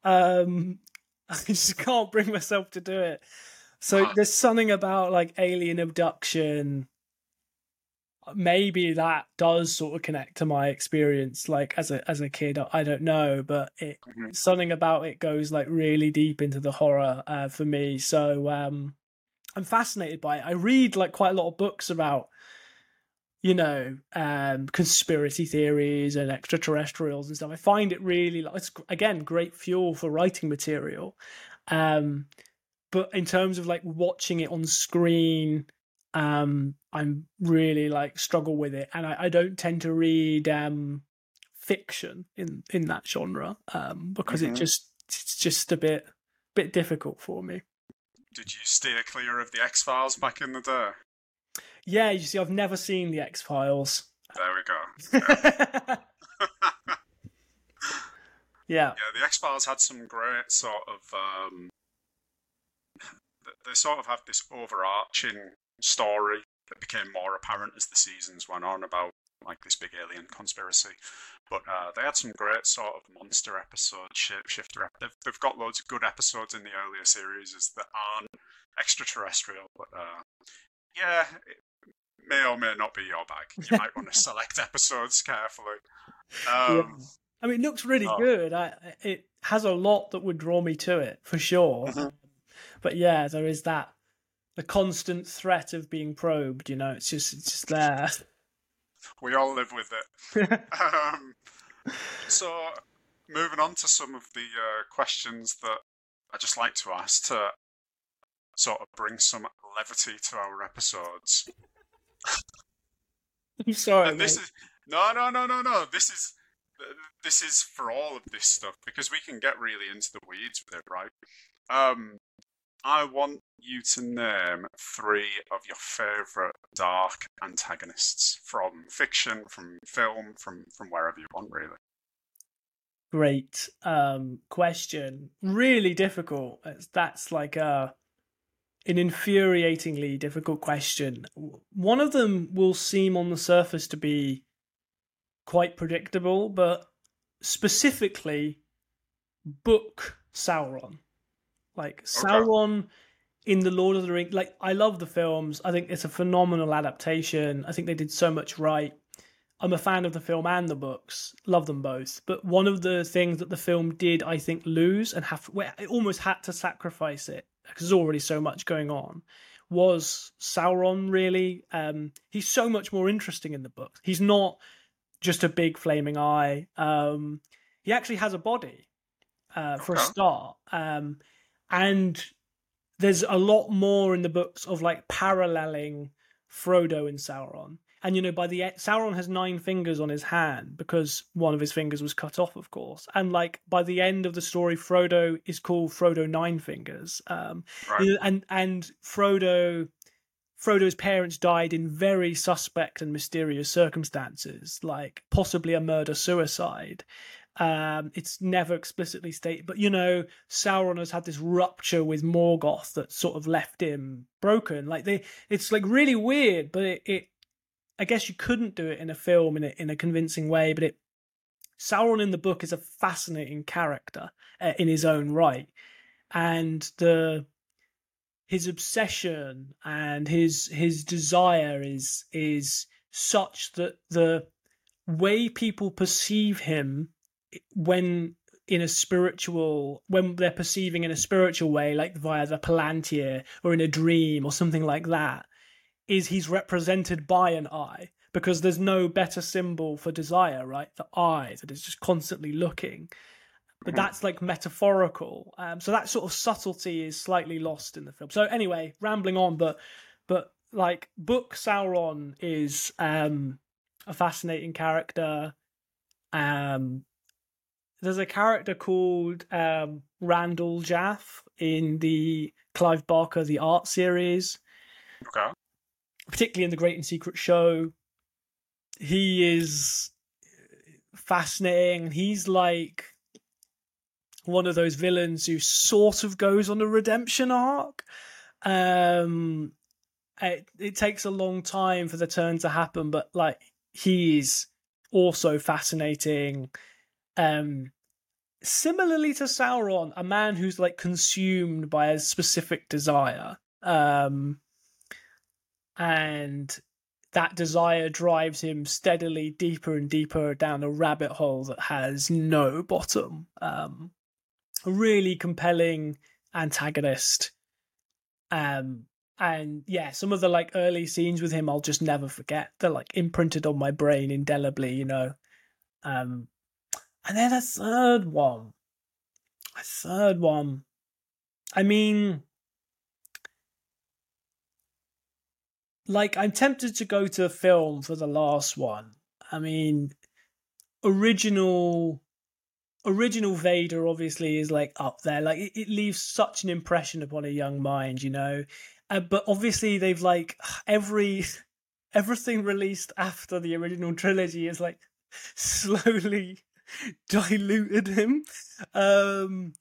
Um, I just can't bring myself to do it. So there's something about like alien abduction maybe that does sort of connect to my experience like as a as a kid i don't know but it mm-hmm. something about it goes like really deep into the horror uh, for me. So um i'm fascinated by it. I read like quite a lot of books about you know um conspiracy theories and extraterrestrials and stuff. I find it really like it's again great fuel for writing material um but in terms of like watching it on screen um i'm really like struggle with it and i, I don't tend to read um fiction in in that genre um because mm-hmm. it just it's just a bit bit difficult for me did you steer clear of the x files back in the day yeah you see i've never seen the x files there we go yeah. yeah yeah the x files had some great sort of um they sort of have this overarching story that became more apparent as the seasons went on about like this big alien conspiracy. But uh, they had some great sort of monster episodes, shapeshifter. They've, they've got loads of good episodes in the earlier series that aren't extraterrestrial. But uh, yeah, it may or may not be your bag. You might want to select episodes carefully. Um, yeah. I mean, it looks really oh. good. I, it has a lot that would draw me to it for sure. Mm-hmm. But yeah, there is that the constant threat of being probed. You know, it's just it's just there. We all live with it. um, so, moving on to some of the uh, questions that I just like to ask to sort of bring some levity to our episodes. I'm sorry. And this is no, no, no, no, no. This is this is for all of this stuff because we can get really into the weeds with it, right? Um, I want you to name three of your favourite dark antagonists from fiction, from film, from from wherever you want, really. Great um, question. Really difficult. That's like a an infuriatingly difficult question. One of them will seem on the surface to be quite predictable, but specifically, book Sauron. Like Sauron okay. in the Lord of the Rings. Like I love the films. I think it's a phenomenal adaptation. I think they did so much right. I'm a fan of the film and the books. Love them both. But one of the things that the film did, I think, lose and have well, it almost had to sacrifice it because there's already so much going on. Was Sauron really? Um, he's so much more interesting in the book. He's not just a big flaming eye. Um, he actually has a body uh, for Okay. a start, um, and there's a lot more in the books of like paralleling Frodo and Sauron. And you know, by the e- Sauron has nine fingers on his hand because one of his fingers was cut off, of course. And like by the end of the story, Frodo is called Frodo Nine Fingers. Um, Right. and and Frodo Frodo's parents died in very suspect and mysterious circumstances, like possibly a murder suicide. Um, it's never explicitly stated, but you know, Sauron has had this rupture with Morgoth that sort of left him broken. Like they, it's like really weird, but it, it I guess you couldn't do it in a film in a in a convincing way, but it Sauron in the book is a fascinating character uh, in his own right, and the his obsession and his his desire is is such that the way people perceive him when in a spiritual when they're perceiving in a spiritual way like via the palantir or in a dream or something like that is he's represented by an eye because there's no better symbol for desire right? The eye that is just constantly looking. But Mhm. that's like metaphorical. Um, so that sort of subtlety is slightly lost in the film. So anyway rambling on but but like book sauron is um a fascinating character. Um there's a character called um randall jaff in the clive barker the art series Okay. particularly in the Great and Secret Show. He is fascinating. He's like one of those villains who sort of goes on a redemption arc. Um, it, it takes a long time for the turn to happen, but like he's also fascinating. Um, similarly to Sauron, a man who's like consumed by a specific desire. Um, and that desire drives him steadily deeper and deeper down a rabbit hole that has no bottom. Um, really compelling antagonist. Um, and yeah, some of the like early scenes with him, I'll just never forget. They're like imprinted on my brain indelibly, you know. Um, and then a third one, a third one. I mean, like I'm tempted to go to a film for the last one. I mean, original original Vader obviously is like up there. Like it, it leaves such an impression upon a young mind, you know. Uh, but obviously they've like every everything released after the original trilogy is like slowly diluted him. Um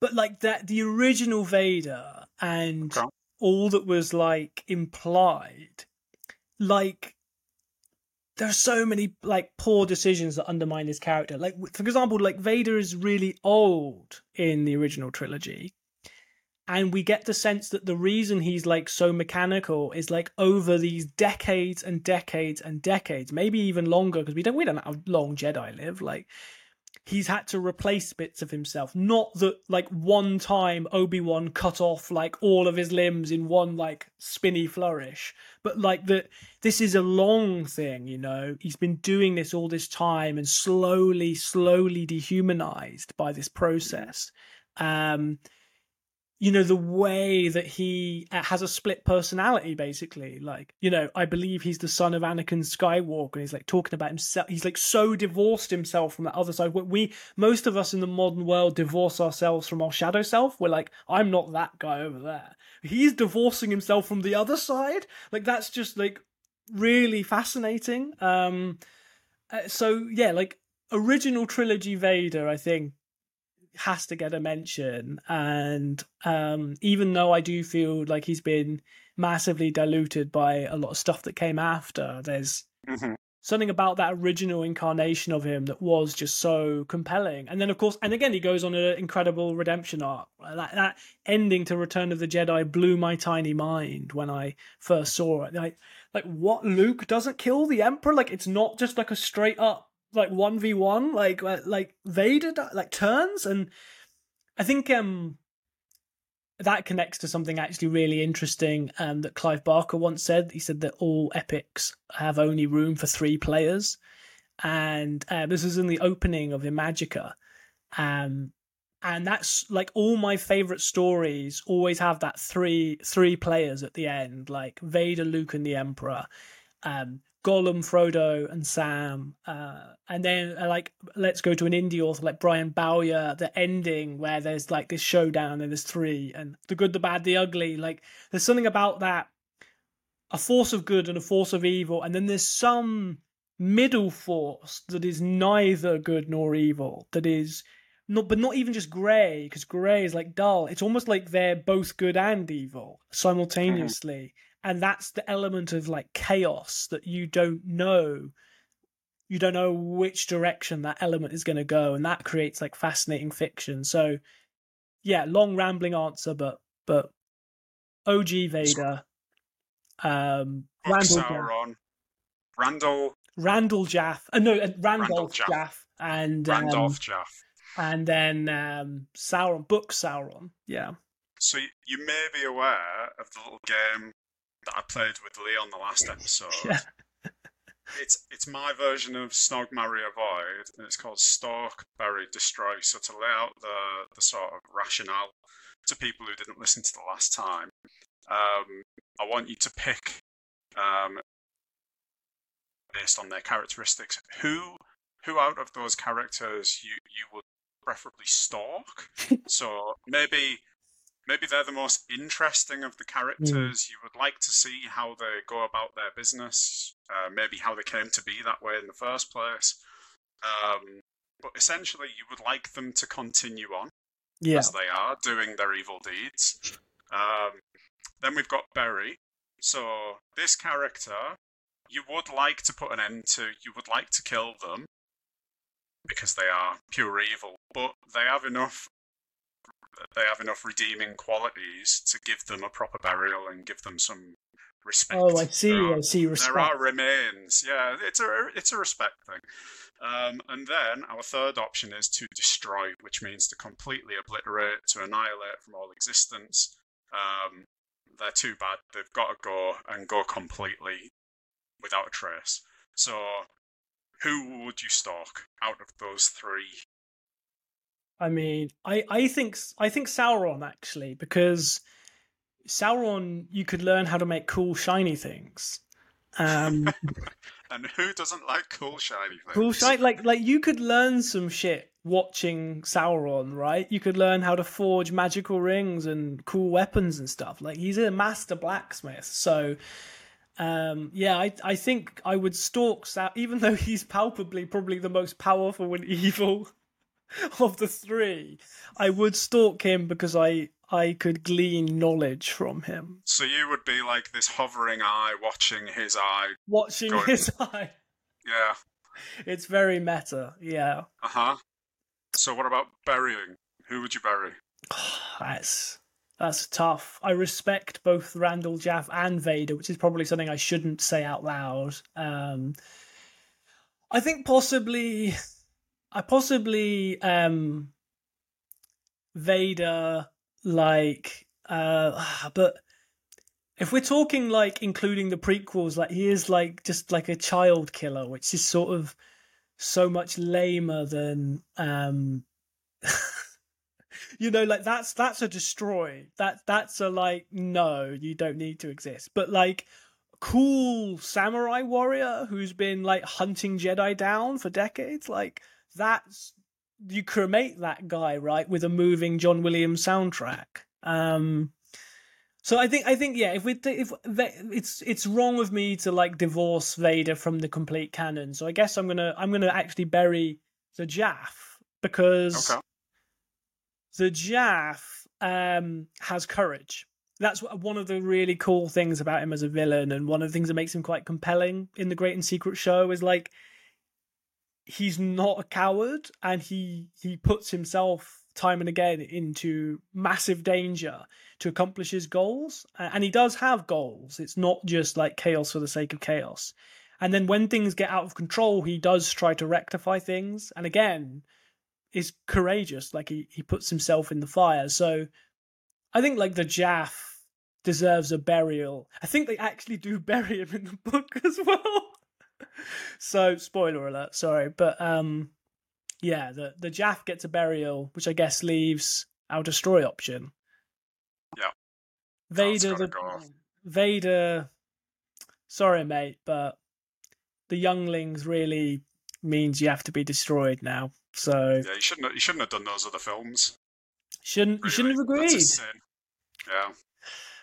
but like that the original Vader and Okay. all that was like implied like there's so many like poor decisions that undermine his character like for example like vader is really old in the original trilogy and we get the sense that the reason he's like so mechanical is like over these decades and decades and decades maybe even longer because we don't we don't know how long jedi live like he's had to replace bits of himself. Not that like one time Obi Wan cut off like all of his limbs in one like spinny flourish, but like that this is a long thing. You know, he's been doing this all this time and slowly, slowly dehumanized by this process. Um, you know the way that he uh, has a split personality basically. Like you know i believe he's the son of anakin skywalker. And he's like talking about himself. He's like so divorced himself from that other side. We most of us in the modern world divorce ourselves from our shadow self. We're like i'm not that guy over there. He's divorcing himself from the other side. Like that's just like really fascinating. Um uh, so yeah like original trilogy vader i think has to get a mention. And um even though i do feel like he's been massively diluted by a lot of stuff that came after there's hmm something about that original incarnation of him that was just so compelling. And then of course and again he goes on an incredible redemption arc. That, that ending to return of the jedi blew my tiny mind when i first saw it. Like like what luke doesn't kill the emperor? Like it's not just like a straight up like 1v1 like like- like vader like turns and i think um that connects to something actually really interesting um, that Clive Barker once said. He said that all epics have only room for three players, and uh, this is in the opening of Imajica. Um, and that's like all my favorite stories always have that three three players at the end, like Vader, Luke, and the Emperor. Um, Gollum, Frodo, and Sam. Uh, and then, uh, like, let's go to an indie author like Brian Bowyer, the ending where there's like this showdown and there's three, and the good, the bad, the ugly. Like, there's something about that a force of good and a force of evil, and then there's some middle force that is neither good nor evil, that is not, but not even just grey, because grey is like dull. It's almost like they're both good and evil simultaneously and that's the element of like chaos that you don't know. You don't know which direction that element is going to go and that creates like fascinating fiction. So yeah long rambling answer but but og vader um randall Sauron, randall. Randall jaff. Uh, no uh, randolph jaff. jaff. and randolph um, jaff. and then um sauron book sauron yeah. So you may be aware of the little game that I played with Leon the last episode. yeah. It's it's my version of Snog Marry Avoid, and it's called Stalk Bury Destroy. So to lay out the the sort of rationale to people who didn't listen to the last time, um, I want you to pick um, based on their characteristics who who out of those characters you you would preferably stalk. so maybe maybe they're the most interesting of the characters. Mm. You would like to see how they go about their business, uh, maybe how they came to be that way in the first place. Um, but essentially, you would like them to continue on yeah. as they are doing their evil deeds. Um, then we've got Bury. So this character, you would like to put an end to. You would like to kill them because they are pure evil, but they have enough they have enough redeeming qualities to give them a proper burial and give them some respect. Oh, I see. Are, I see. Respect. There are remains. Yeah, it's a it's a respect thing. Um, and then our third option is to destroy, which means to completely obliterate, to annihilate from all existence. Um, they're too bad. They've got to go and go completely without a trace. So, who would you stalk out of those three I mean, I, I think I think Sauron actually because Sauron you could learn how to make cool shiny things. Um, and who doesn't like cool shiny things? Cool shiny like like you could learn some shit watching Sauron, right? You could learn how to forge magical rings and cool weapons and stuff. Like he's a master blacksmith, so um, yeah, I I think I would stalk Sauron, even though he's palpably probably the most powerful and evil of the three, I would stalk him because I I could glean knowledge from him. So you would be like this hovering eye, watching his eye, watching going... his eye. Yeah, it's very meta. Yeah. Uh huh. So what about burying? Who would you bury? that's that's tough. I respect both Randall Jaff and Vader, which is probably something I shouldn't say out loud. Um, I think possibly I possibly um Vader like uh but if we're talking like including the prequels like he is like just like a child killer which is sort of so much lamer than um you know like that's that's a destroy. That that's a like no you don't need to exist. But like cool samurai warrior who's been like hunting jedi down for decades like that's you cremate that guy right with a moving John Williams soundtrack. Um, so I think I think yeah, if we if it's it's wrong of me to like divorce Vader from the complete canon. So I guess I'm gonna I'm gonna actually bury the Jaff because okay. the Jaff um, has courage. That's one of the really cool things about him as a villain, and one of the things that makes him quite compelling in the Great and Secret Show is like he's not a coward and he he puts himself time and again into massive danger to accomplish his goals. And he does have goals. It's not just like chaos for the sake of chaos. And then when things get out of control he does try to rectify things. And again is courageous. Like he, he puts himself in the fire. So i think like the jaff deserves a burial. I think they actually do bury him in the book as well so spoiler alert, sorry, but um, yeah, the the Jaff gets a burial, which I guess leaves our destroy option. Yeah. Vader the go. Vader sorry mate, but the younglings really means you have to be destroyed now. So Yeah, you shouldn't have, you shouldn't have done those other films. shouldn't you shouldn't have Really. Agreed. Yeah,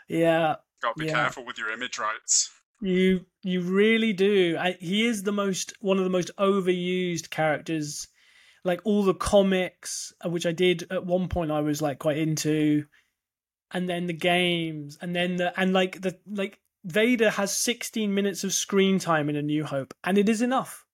Yeah, got to be Yeah. careful with your image rights. You you really do. I, he is the most one of the most overused characters. Like all the comics, uh, which I did at one point, I was like quite into, and then the games, and then the and like the like Vader has 16 minutes of screen time in A New Hope, and it is enough.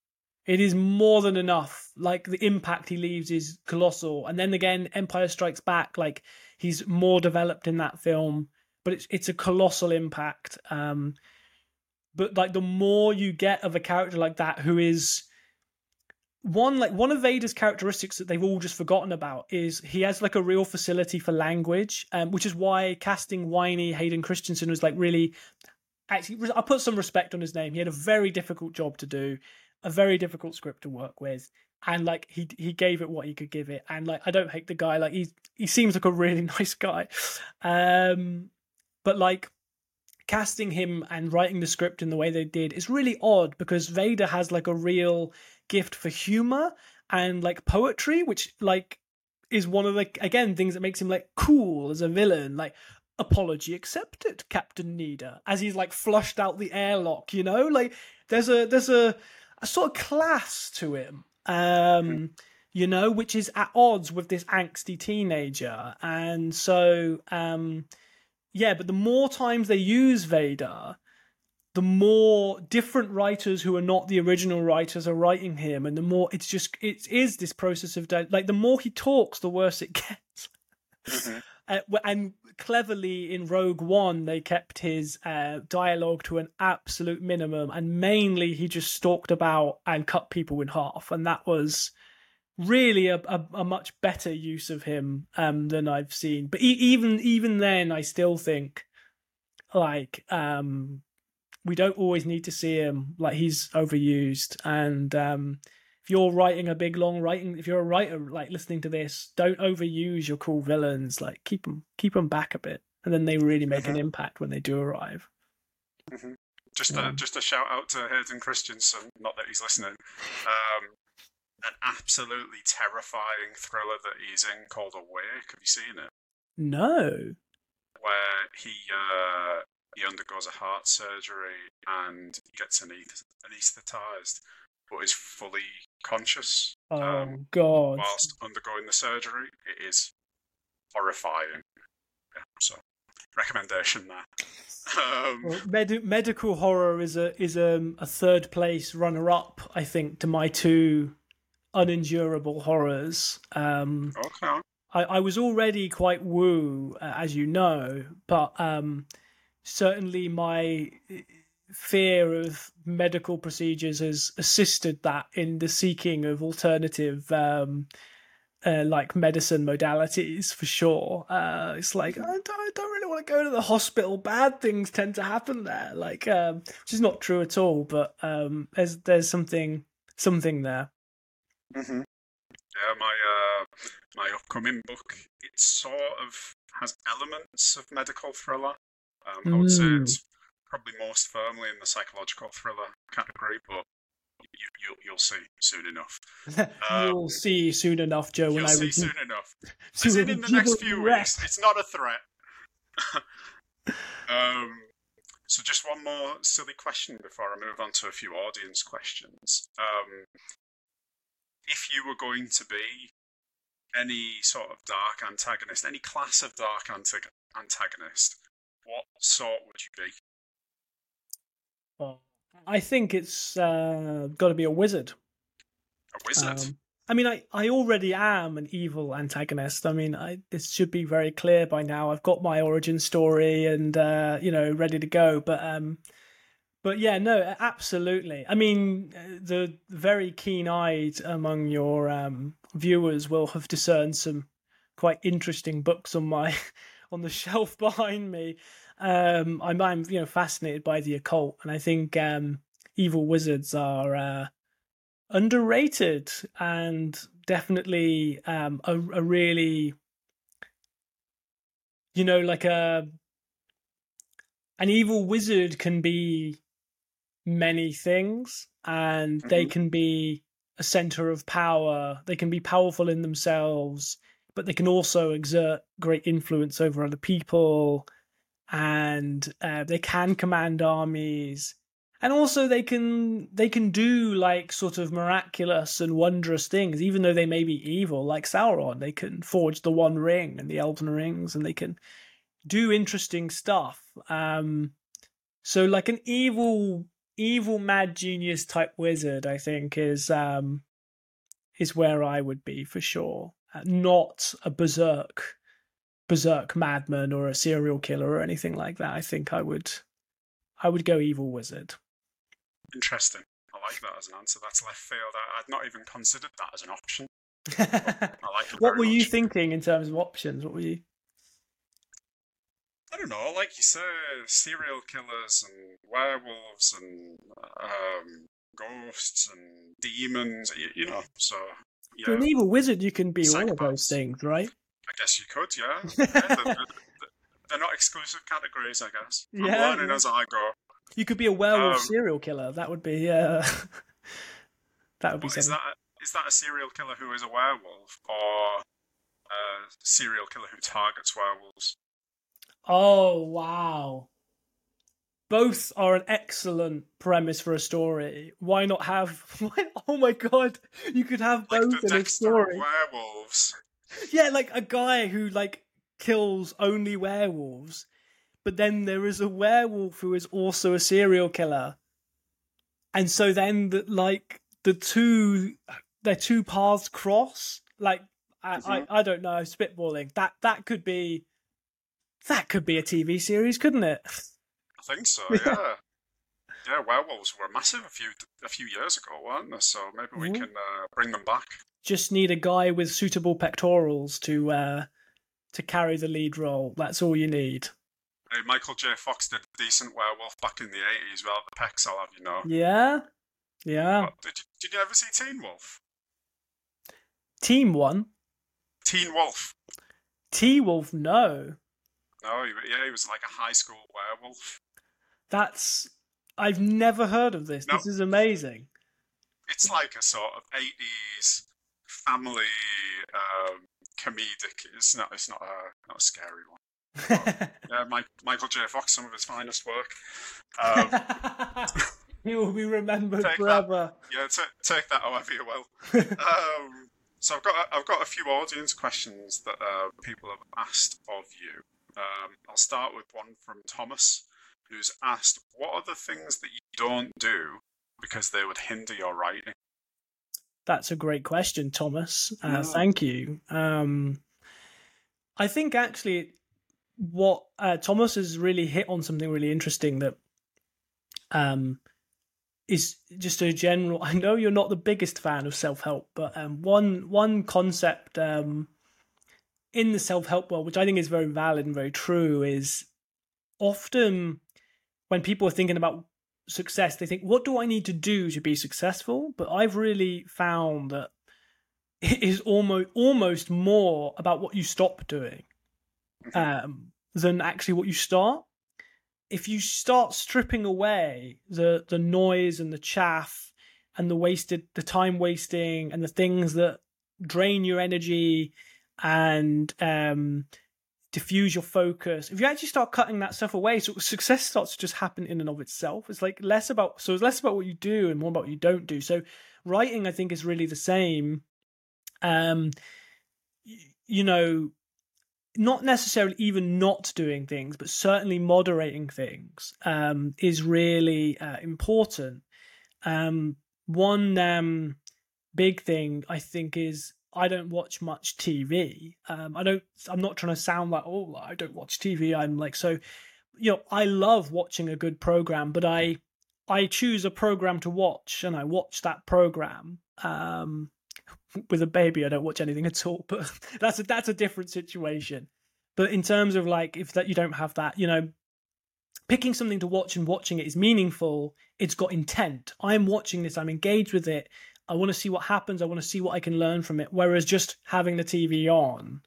It is more than enough. Like the impact he leaves is colossal, and then again, Empire Strikes Back. Like he's more developed in that film, but it's it's a colossal impact. Um, but like the more you get of a character like that who is one like one of Vader's characteristics that they've all just forgotten about is he has like a real facility for language, um, which is why casting whiny Hayden Christensen was like really actually I put some respect on his name. He had a very difficult job to do, a very difficult script to work with, and like he he gave it what he could give it. And like I don't hate the guy, like he he seems like a really nice guy, um, but like casting him and writing the script in the way they did is really odd because Vader has like a real gift for humor and like poetry, which like is one of the again things that makes him like cool as a villain. Like apology accepted, Captain Needa, as he's like flushed out the airlock. You know, like there's a there's a a sort of class to him. Um, you know, which is at odds with this angsty teenager, and so um yeah, but the more times they use Vader, the more different writers who are not the original writers are writing him, and the more it's just it is this process of di- like the more he talks, the worse it gets. Mhm. Uh, and cleverly in Rogue One, they kept his uh, dialogue to an absolute minimum, and mainly he just stalked about and cut people in half, and that was really a, a, a much better use of him um, than I've seen. But e- even even then, I still think like um, we don't always need to see him like he's overused. And um, if you're writing a big long writing, if you're a writer like listening to this, don't overuse your cool villains. Like keep them keep them back a bit, and then they really make an Mhm. impact when they do arrive. Just a just a shout out to Hayden Christensen, not that he's listening. Um, an absolutely terrifying thriller that he's in called Awake. Have you seen it? No. Where he uh, he undergoes a heart surgery and gets anaesthetized, but is fully conscious Oh um, God. whilst undergoing the surgery. It is horrifying. Yeah, so recommendation there. Um, Well, med- medical horror is a is um, a third place runner up, I think, to my two unendurable horrors. Um, okay. I, I was already quite woo, uh, as you know, but um, certainly my fear of medical procedures has assisted that in the seeking of alternative. Um, uh, like medicine modalities for sure. Uh, it's like I don't, I don't really want to go to the hospital. Bad things tend to happen there, like um, which is not true at all. But um, there's there's something something there. Hmm Yeah, my uh, my upcoming book it sort of has elements of medical thriller. Um, I would say Mm. it's probably most firmly in the psychological thriller category, but you, you'll you'll see soon enough. You'll see soon enough, Joe. When You'll I see re- soon enough. soon As in, in the next few weeks. It's not a threat. um, so just one more silly question before I move on to a few audience questions. Um, if you were going to be any sort of dark antagonist, any class of dark antag- antagonist, what sort would you be? Oh, I think it's uh, got to be a wizard. A wizard? Um, I mean, I, I already am an evil antagonist. I mean, I, this should be very clear by now. I've got my origin story and uh, you know ready to go. But um, but yeah, no, absolutely. I mean, uh, the very keen-eyed among your um, viewers will have discerned some quite interesting books on my on the shelf behind me. Um, I'm I'm you know fascinated by the occult, and I think um, evil wizards are. Uh, underrated and definitely um, a, a really, you know, like a an evil wizard can be many things, and mm-hmm. they can be a center of power. They can be powerful in themselves, but they can also exert great influence over other people, and uh, they can command armies and also they can they can do like sort of miraculous and wondrous things even though they may be evil like sauron they can forge the one ring and the elven rings and they can do interesting stuff um so like an evil evil mad genius type wizard i think is um is where i would be for sure uh, not a berserk berserk madman or a serial killer or anything like that i think i would i would go evil wizard Interesting. I like that as an answer. That's left field. I, would not even considered that as an option. I like what were much. you thinking in terms of options? What were you? I don't know. Like you say, serial killers and werewolves and um, ghosts and demons. You, you know, so. Yeah. For an evil wizard, you can be Psychopaths. all of those things, right? I guess you could, yeah. yeah they're, they're, not exclusive categories, I guess. I'm yeah, learning as I go. You could be a werewolf um, serial killer. That would be uh, that would be. Is that a, is that a serial killer who is a werewolf or a serial killer who targets werewolves? Oh wow! Both are an excellent premise for a story. Why not have? Why, oh my god! You could have like both in a story. Werewolves. Yeah, like a guy who like kills only werewolves but then there is a werewolf who is also a serial killer. And so then the, like the two their two paths cross. Like I, I, I don't know, spitballing. That that could be that could be a TV series, couldn't it? I think so, yeah. yeah, werewolves were massive a few a few years ago, weren't they? So maybe we mm-hmm. can uh, bring them back. Just need a guy with suitable pectorals to uh, to carry the lead role. That's all you need. Hey, Michael J. Fox did a decent werewolf back in the 80s well, the pecs, I'll have you know. Yeah? Yeah. did, you, did you ever see Teen Wolf? Team One? Teen Wolf. T Wolf, no. No, yeah, he was like a high school werewolf. That's. I've never heard of this. No. This is amazing. It's like a sort of 80s family um, comedic. It's not. It's not a not a scary one yeah, Mike, Michael J. Fox, some of his finest work. Um, he will be remembered forever. That, yeah, t- take that however you will. um, so I've got I've got a few audience questions that uh, people have asked of you. Um, I'll start with one from Thomas, who's asked, "What are the things that you don't do because they would hinder your writing?" That's a great question, Thomas. Uh, yeah. Thank you. Um, I think actually what uh, Thomas has really hit on something really interesting that um, is just a general. I know you're not the biggest fan of self help, but um, one one concept um, in the self help world, which I think is very valid and very true, is often when people are thinking about success, they think, "What do I need to do to be successful?" But I've really found that it is almost almost more about what you stop doing um, than actually what you start. If you start stripping away the the noise and the chaff and the wasted the time wasting and the things that drain your energy and um, diffuse your focus. If you actually start cutting that stuff away, so success starts to just happen in and of itself. It's like less about so it's less about what you do and more about what you don't do. So writing, I think, is really the same. Um, you know, not necessarily even not doing things, but certainly moderating things um, is really uh, important. Um, one um, big thing I think is I don't watch much TV. Um, I don't. I'm not trying to sound like oh I don't watch TV. I'm like so, you know, I love watching a good program, but I I choose a program to watch and I watch that program. Um, with a baby, I don't watch anything at all. But that's a that's a different situation. But in terms of like if that you don't have that, you know, picking something to watch and watching it is meaningful. It's got intent. I'm watching this. I'm engaged with it. I want to see what happens. I want to see what I can learn from it. Whereas just having the TV on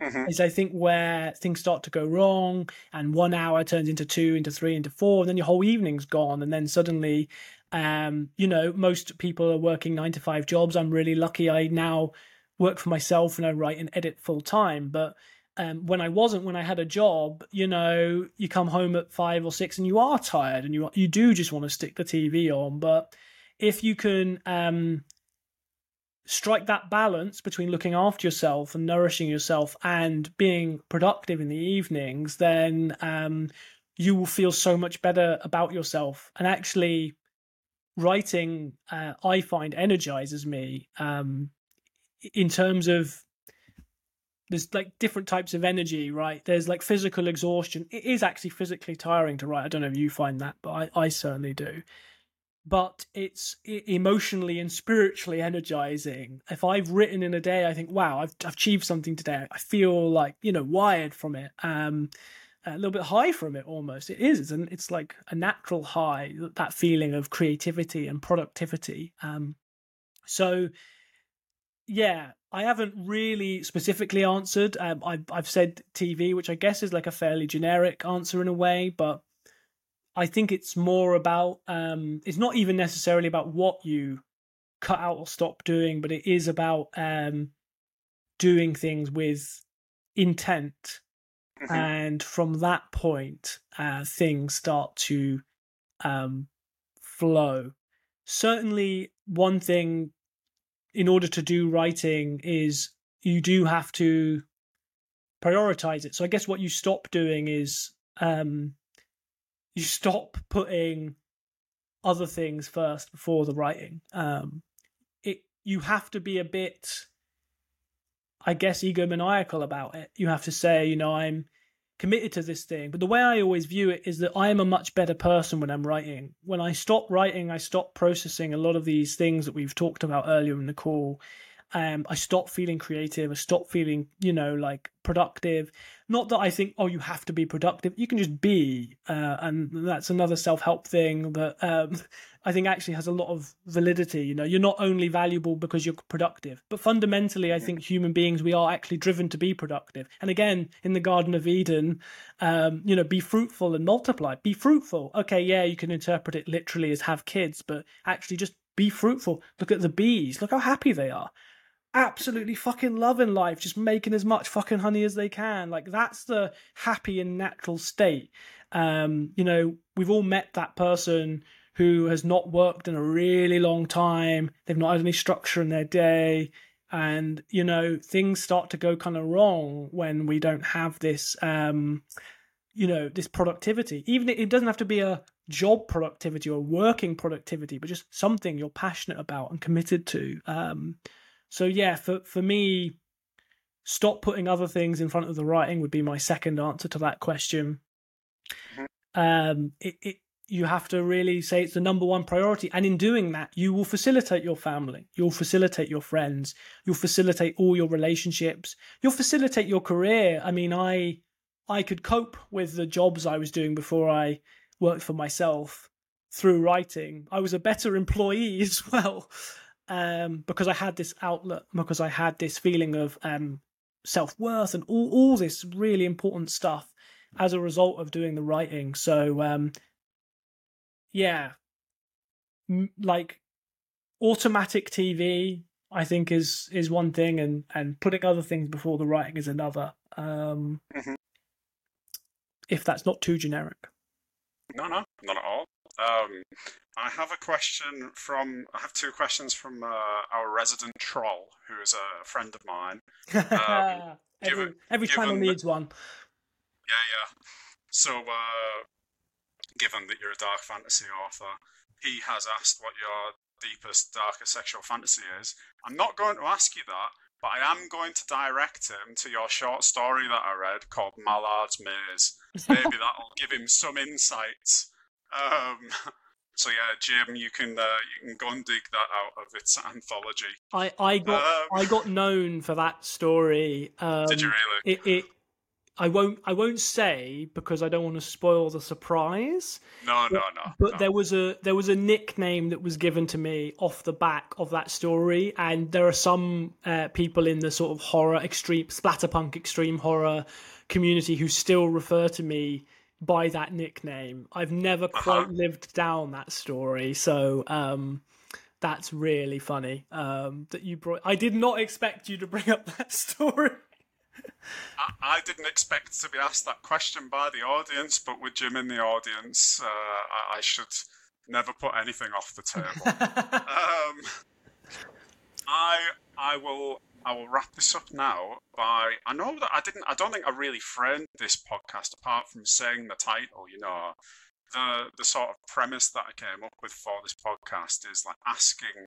Mhm. is, I think, where things start to go wrong, and one hour turns into two, into three, into four, and then your whole evening's gone, and then suddenly, um, you know, most people are working nine to five jobs. I'm really lucky. I now work for myself and I write and edit full time, but. Um, when I wasn't, when I had a job, you know, you come home at five or six and you are tired and you you do just want to stick the TV on. But if you can um, strike that balance between looking after yourself and nourishing yourself and being productive in the evenings, then um, you will feel so much better about yourself. And actually, writing, uh, I find, energizes me um, in terms of there's like different types of energy, right? There's like physical exhaustion. It is actually physically tiring to write. I don't know if you find that, but I, I certainly do but it's emotionally and spiritually energizing. If I've written in a day, I think, wow, I've, I've achieved something today. I feel like, you know, wired from it, um, a little bit high from it almost. It is, and it's like a natural high, that feeling of creativity and productivity. Um, so, yeah, I haven't really specifically answered. Um, I've, I've said TV, which I guess is like a fairly generic answer in a way, but I think it's more about um, it's not even necessarily about what you cut out or stop doing, but it is about um, doing things with intent. Mhm. And from that point, uh, things start to um, flow. Certainly, one thing in order to do writing is you do have to prioritize it. So I guess what you stop doing is um, you stop putting other things first before the writing. Um, it you have to be a bit, I guess, egomaniacal about it. You have to say, you know, I'm committed to this thing. But the way I always view it is that I am a much better person when I'm writing. When I stop writing, I stop processing a lot of these things that we've talked about earlier in the call. Um, I stop feeling creative. I stop feeling, you know, like productive. Not that I think, oh, you have to be productive. You can just be, uh, and that's another self-help thing that um, I think actually has a lot of validity. You know, you're not only valuable because you're productive, but fundamentally, I think human beings we are actually driven to be productive. And again, in the Garden of Eden, um, you know, be fruitful and multiply. Be fruitful. Okay, yeah, you can interpret it literally as have kids, but actually just be fruitful. Look at the bees. Look how happy they are absolutely fucking loving life, just making as much fucking honey as they can. Like that's the happy and natural state. Um, you know, we've all met that person who has not worked in a really long time. They've not had any structure in their day. And, you know, things start to go kind of wrong when we don't have this um, you know, this productivity. Even it doesn't have to be a job productivity or working productivity, but just something you're passionate about and committed to. Um, so yeah, for for me, stop putting other things in front of the writing would be my second answer to that question. Mhm. Um, it, it you have to really say it's the number one priority, and in doing that, you will facilitate your family, you'll facilitate your friends, you'll facilitate all your relationships, you'll facilitate your career. I mean, I I could cope with the jobs I was doing before I worked for myself through writing. I was a better employee as well um, because I had this outlet, because I had this feeling of um, self worth and all, all this really important stuff as a result of doing the writing. So, um, yeah, M- like automatic TV, I think is is one thing, and and putting other things before the writing is another. Um, Mhm. If that's not too generic. No, no, not at all. Um, I have a question from. I have two questions from uh, our resident troll, who is a friend of mine. every given- every channel given that- needs one. Yeah, yeah. So, uh, given that you're a dark fantasy author, he has asked what your deepest, darkest sexual fantasy is. I'm not going to ask you that, but I am going to direct him to your short story that I read called Mallard's Maze. Maybe that'll give him some insights. Um, so yeah, Jim, you can uh, you can go and dig that out of its anthology. I I got Um, I got known for that story. Um, Did you really? It, it I won't I won't say because I don't want to spoil the surprise. No, no, no. But no. there was a there was a nickname that was given to me off the back of that story, and there are some uh, people in the sort of horror extreme splatterpunk extreme horror community who still refer to me by that nickname. I've never Uh-huh. quite lived down that story, so um, that's really funny um, that you brought. I did not expect you to bring up that story. I, I didn't expect to be asked that question by the audience, but with Jim in the audience, uh, I, I should never put anything off the table. um, I I will I will wrap this up now by I know that I didn't I don't think I really framed this podcast apart from saying the title. You know, the the sort of premise that I came up with for this podcast is like asking,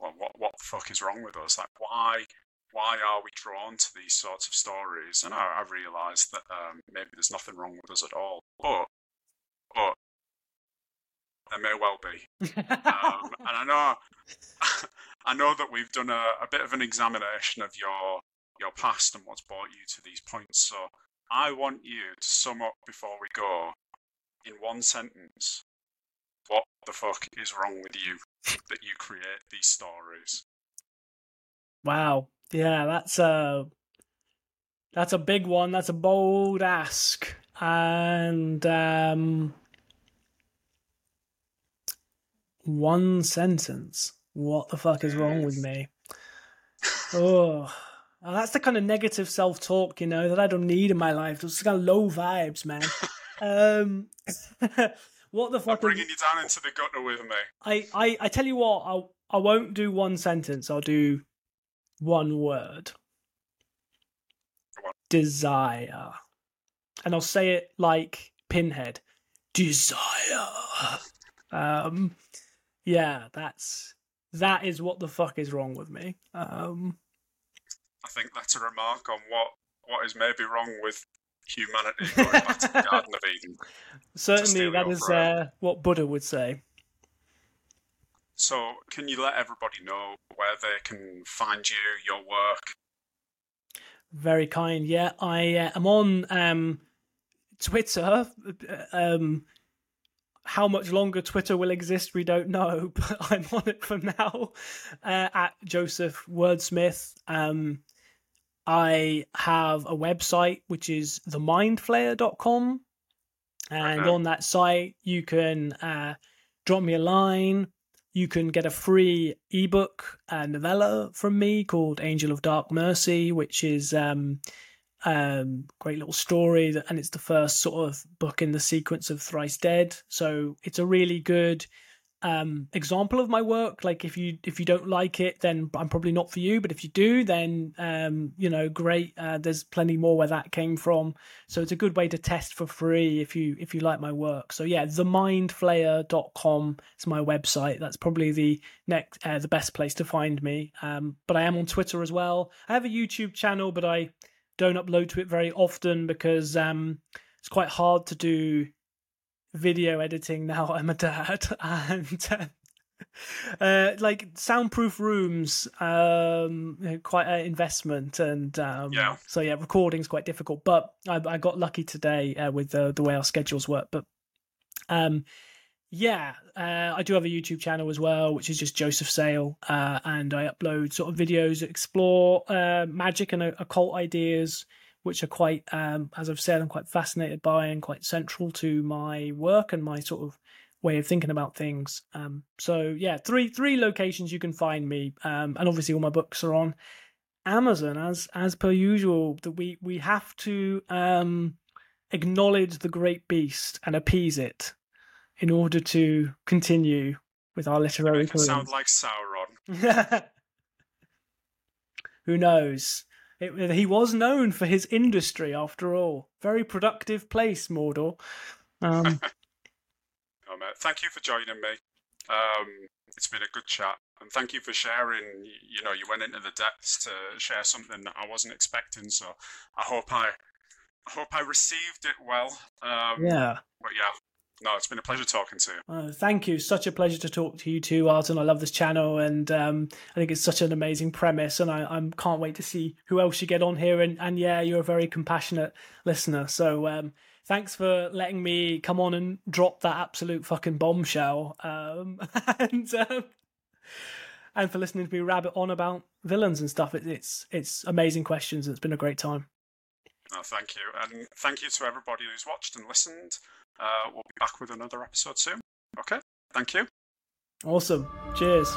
well, what what the fuck is wrong with us? Like why why are we drawn to these sorts of stories? And I, I realised that um, maybe there's nothing wrong with us at all, but but there may well be. Um, and I know I know that we've done a, a bit of an examination of your your past and what's brought you to these points. So I want you to sum up before we go in one sentence what the fuck is wrong with you that you create these stories. Wow. Yeah, that's a that's a big one. That's a bold ask. And um one sentence. What the fuck is wrong with me? Oh, well, that's the kind of negative self-talk, you know, that I don't need in my life. Those kind of low vibes, man. um, what the I'm fuck? Is, bringing you down into the gutter with me. I, I, I tell you what, I'll, I won't do one sentence. I'll do one word. On. Desire. And I'll say it like Pinhead. Desire. Um, yeah, that's that is what the fuck is wrong with me. Um, I think that's a remark on what what is maybe wrong with humanity going back to the Garden of Eden. certainly, that is uh, what Buddha would say. So, can you let everybody know where they can find you, your work? Very kind. Yeah, I uh, am on um, Twitter. Um, how much longer Twitter will exist, we don't know, but I'm on it for now uh, at Joseph Wordsmith. Um, I have a website which is themindflayer.com. And Okay. on that site, you can uh, drop me a line. You can get a free ebook uh, novella from me called Angel of Dark Mercy, which is um, um, great little story, that, and it's the first sort of book in the sequence of Thrice Dead. So it's a really good um, example of my work. Like if you if you don't like it, then I'm probably not for you. But if you do, then um, you know, great. Uh, there's plenty more where that came from. So it's a good way to test for free if you if you like my work. So yeah, themindflayer.com is my website. That's probably the next uh, the best place to find me. Um, but I am on Twitter as well. I have a YouTube channel, but I don't upload to it very often because um, it's quite hard to do video editing now I'm a dad and uh, uh, like soundproof rooms um quite an investment and um Yeah. so yeah recording's quite difficult but I, I got lucky today uh, with the, the way our schedules work but um yeah uh, I do have a YouTube channel as well which is just Joseph Sale uh, and I upload sort of videos that explore uh, magic and uh, occult ideas which are quite, um, as I've said, I'm quite fascinated by and quite central to my work and my sort of way of thinking about things. Um, so yeah, three three locations you can find me, um, and obviously all my books are on Amazon as as per usual. That we we have to um, acknowledge the great beast and appease it in order to continue with our literary it sound like Sauron. Who knows? It, he was known for his industry, after all. Very productive place, Mordor. Um, Oh, mate, thank you for joining me. Um, it's been a good chat, and thank you for sharing. You know, you went into the depths to share something that I wasn't expecting. So I hope I, I hope I received it well. Um, yeah. But yeah, No, it's been a pleasure talking to you. Uh, thank you. Such a pleasure to talk to you too, Arton. I love this channel, and um, I think it's such an amazing premise, and I, I can't wait to see who else you get on here. And, and yeah, you're a very compassionate listener. So um, thanks for letting me come on and drop that absolute fucking bombshell. Um, and um, and for listening to me rabbit on about villains and stuff. It, it's it's amazing questions. It's been a great time. Oh, thank you, and thank you to everybody who's watched and listened. Uh, we'll be back with another episode soon. Okay, thank you. Awesome. Cheers.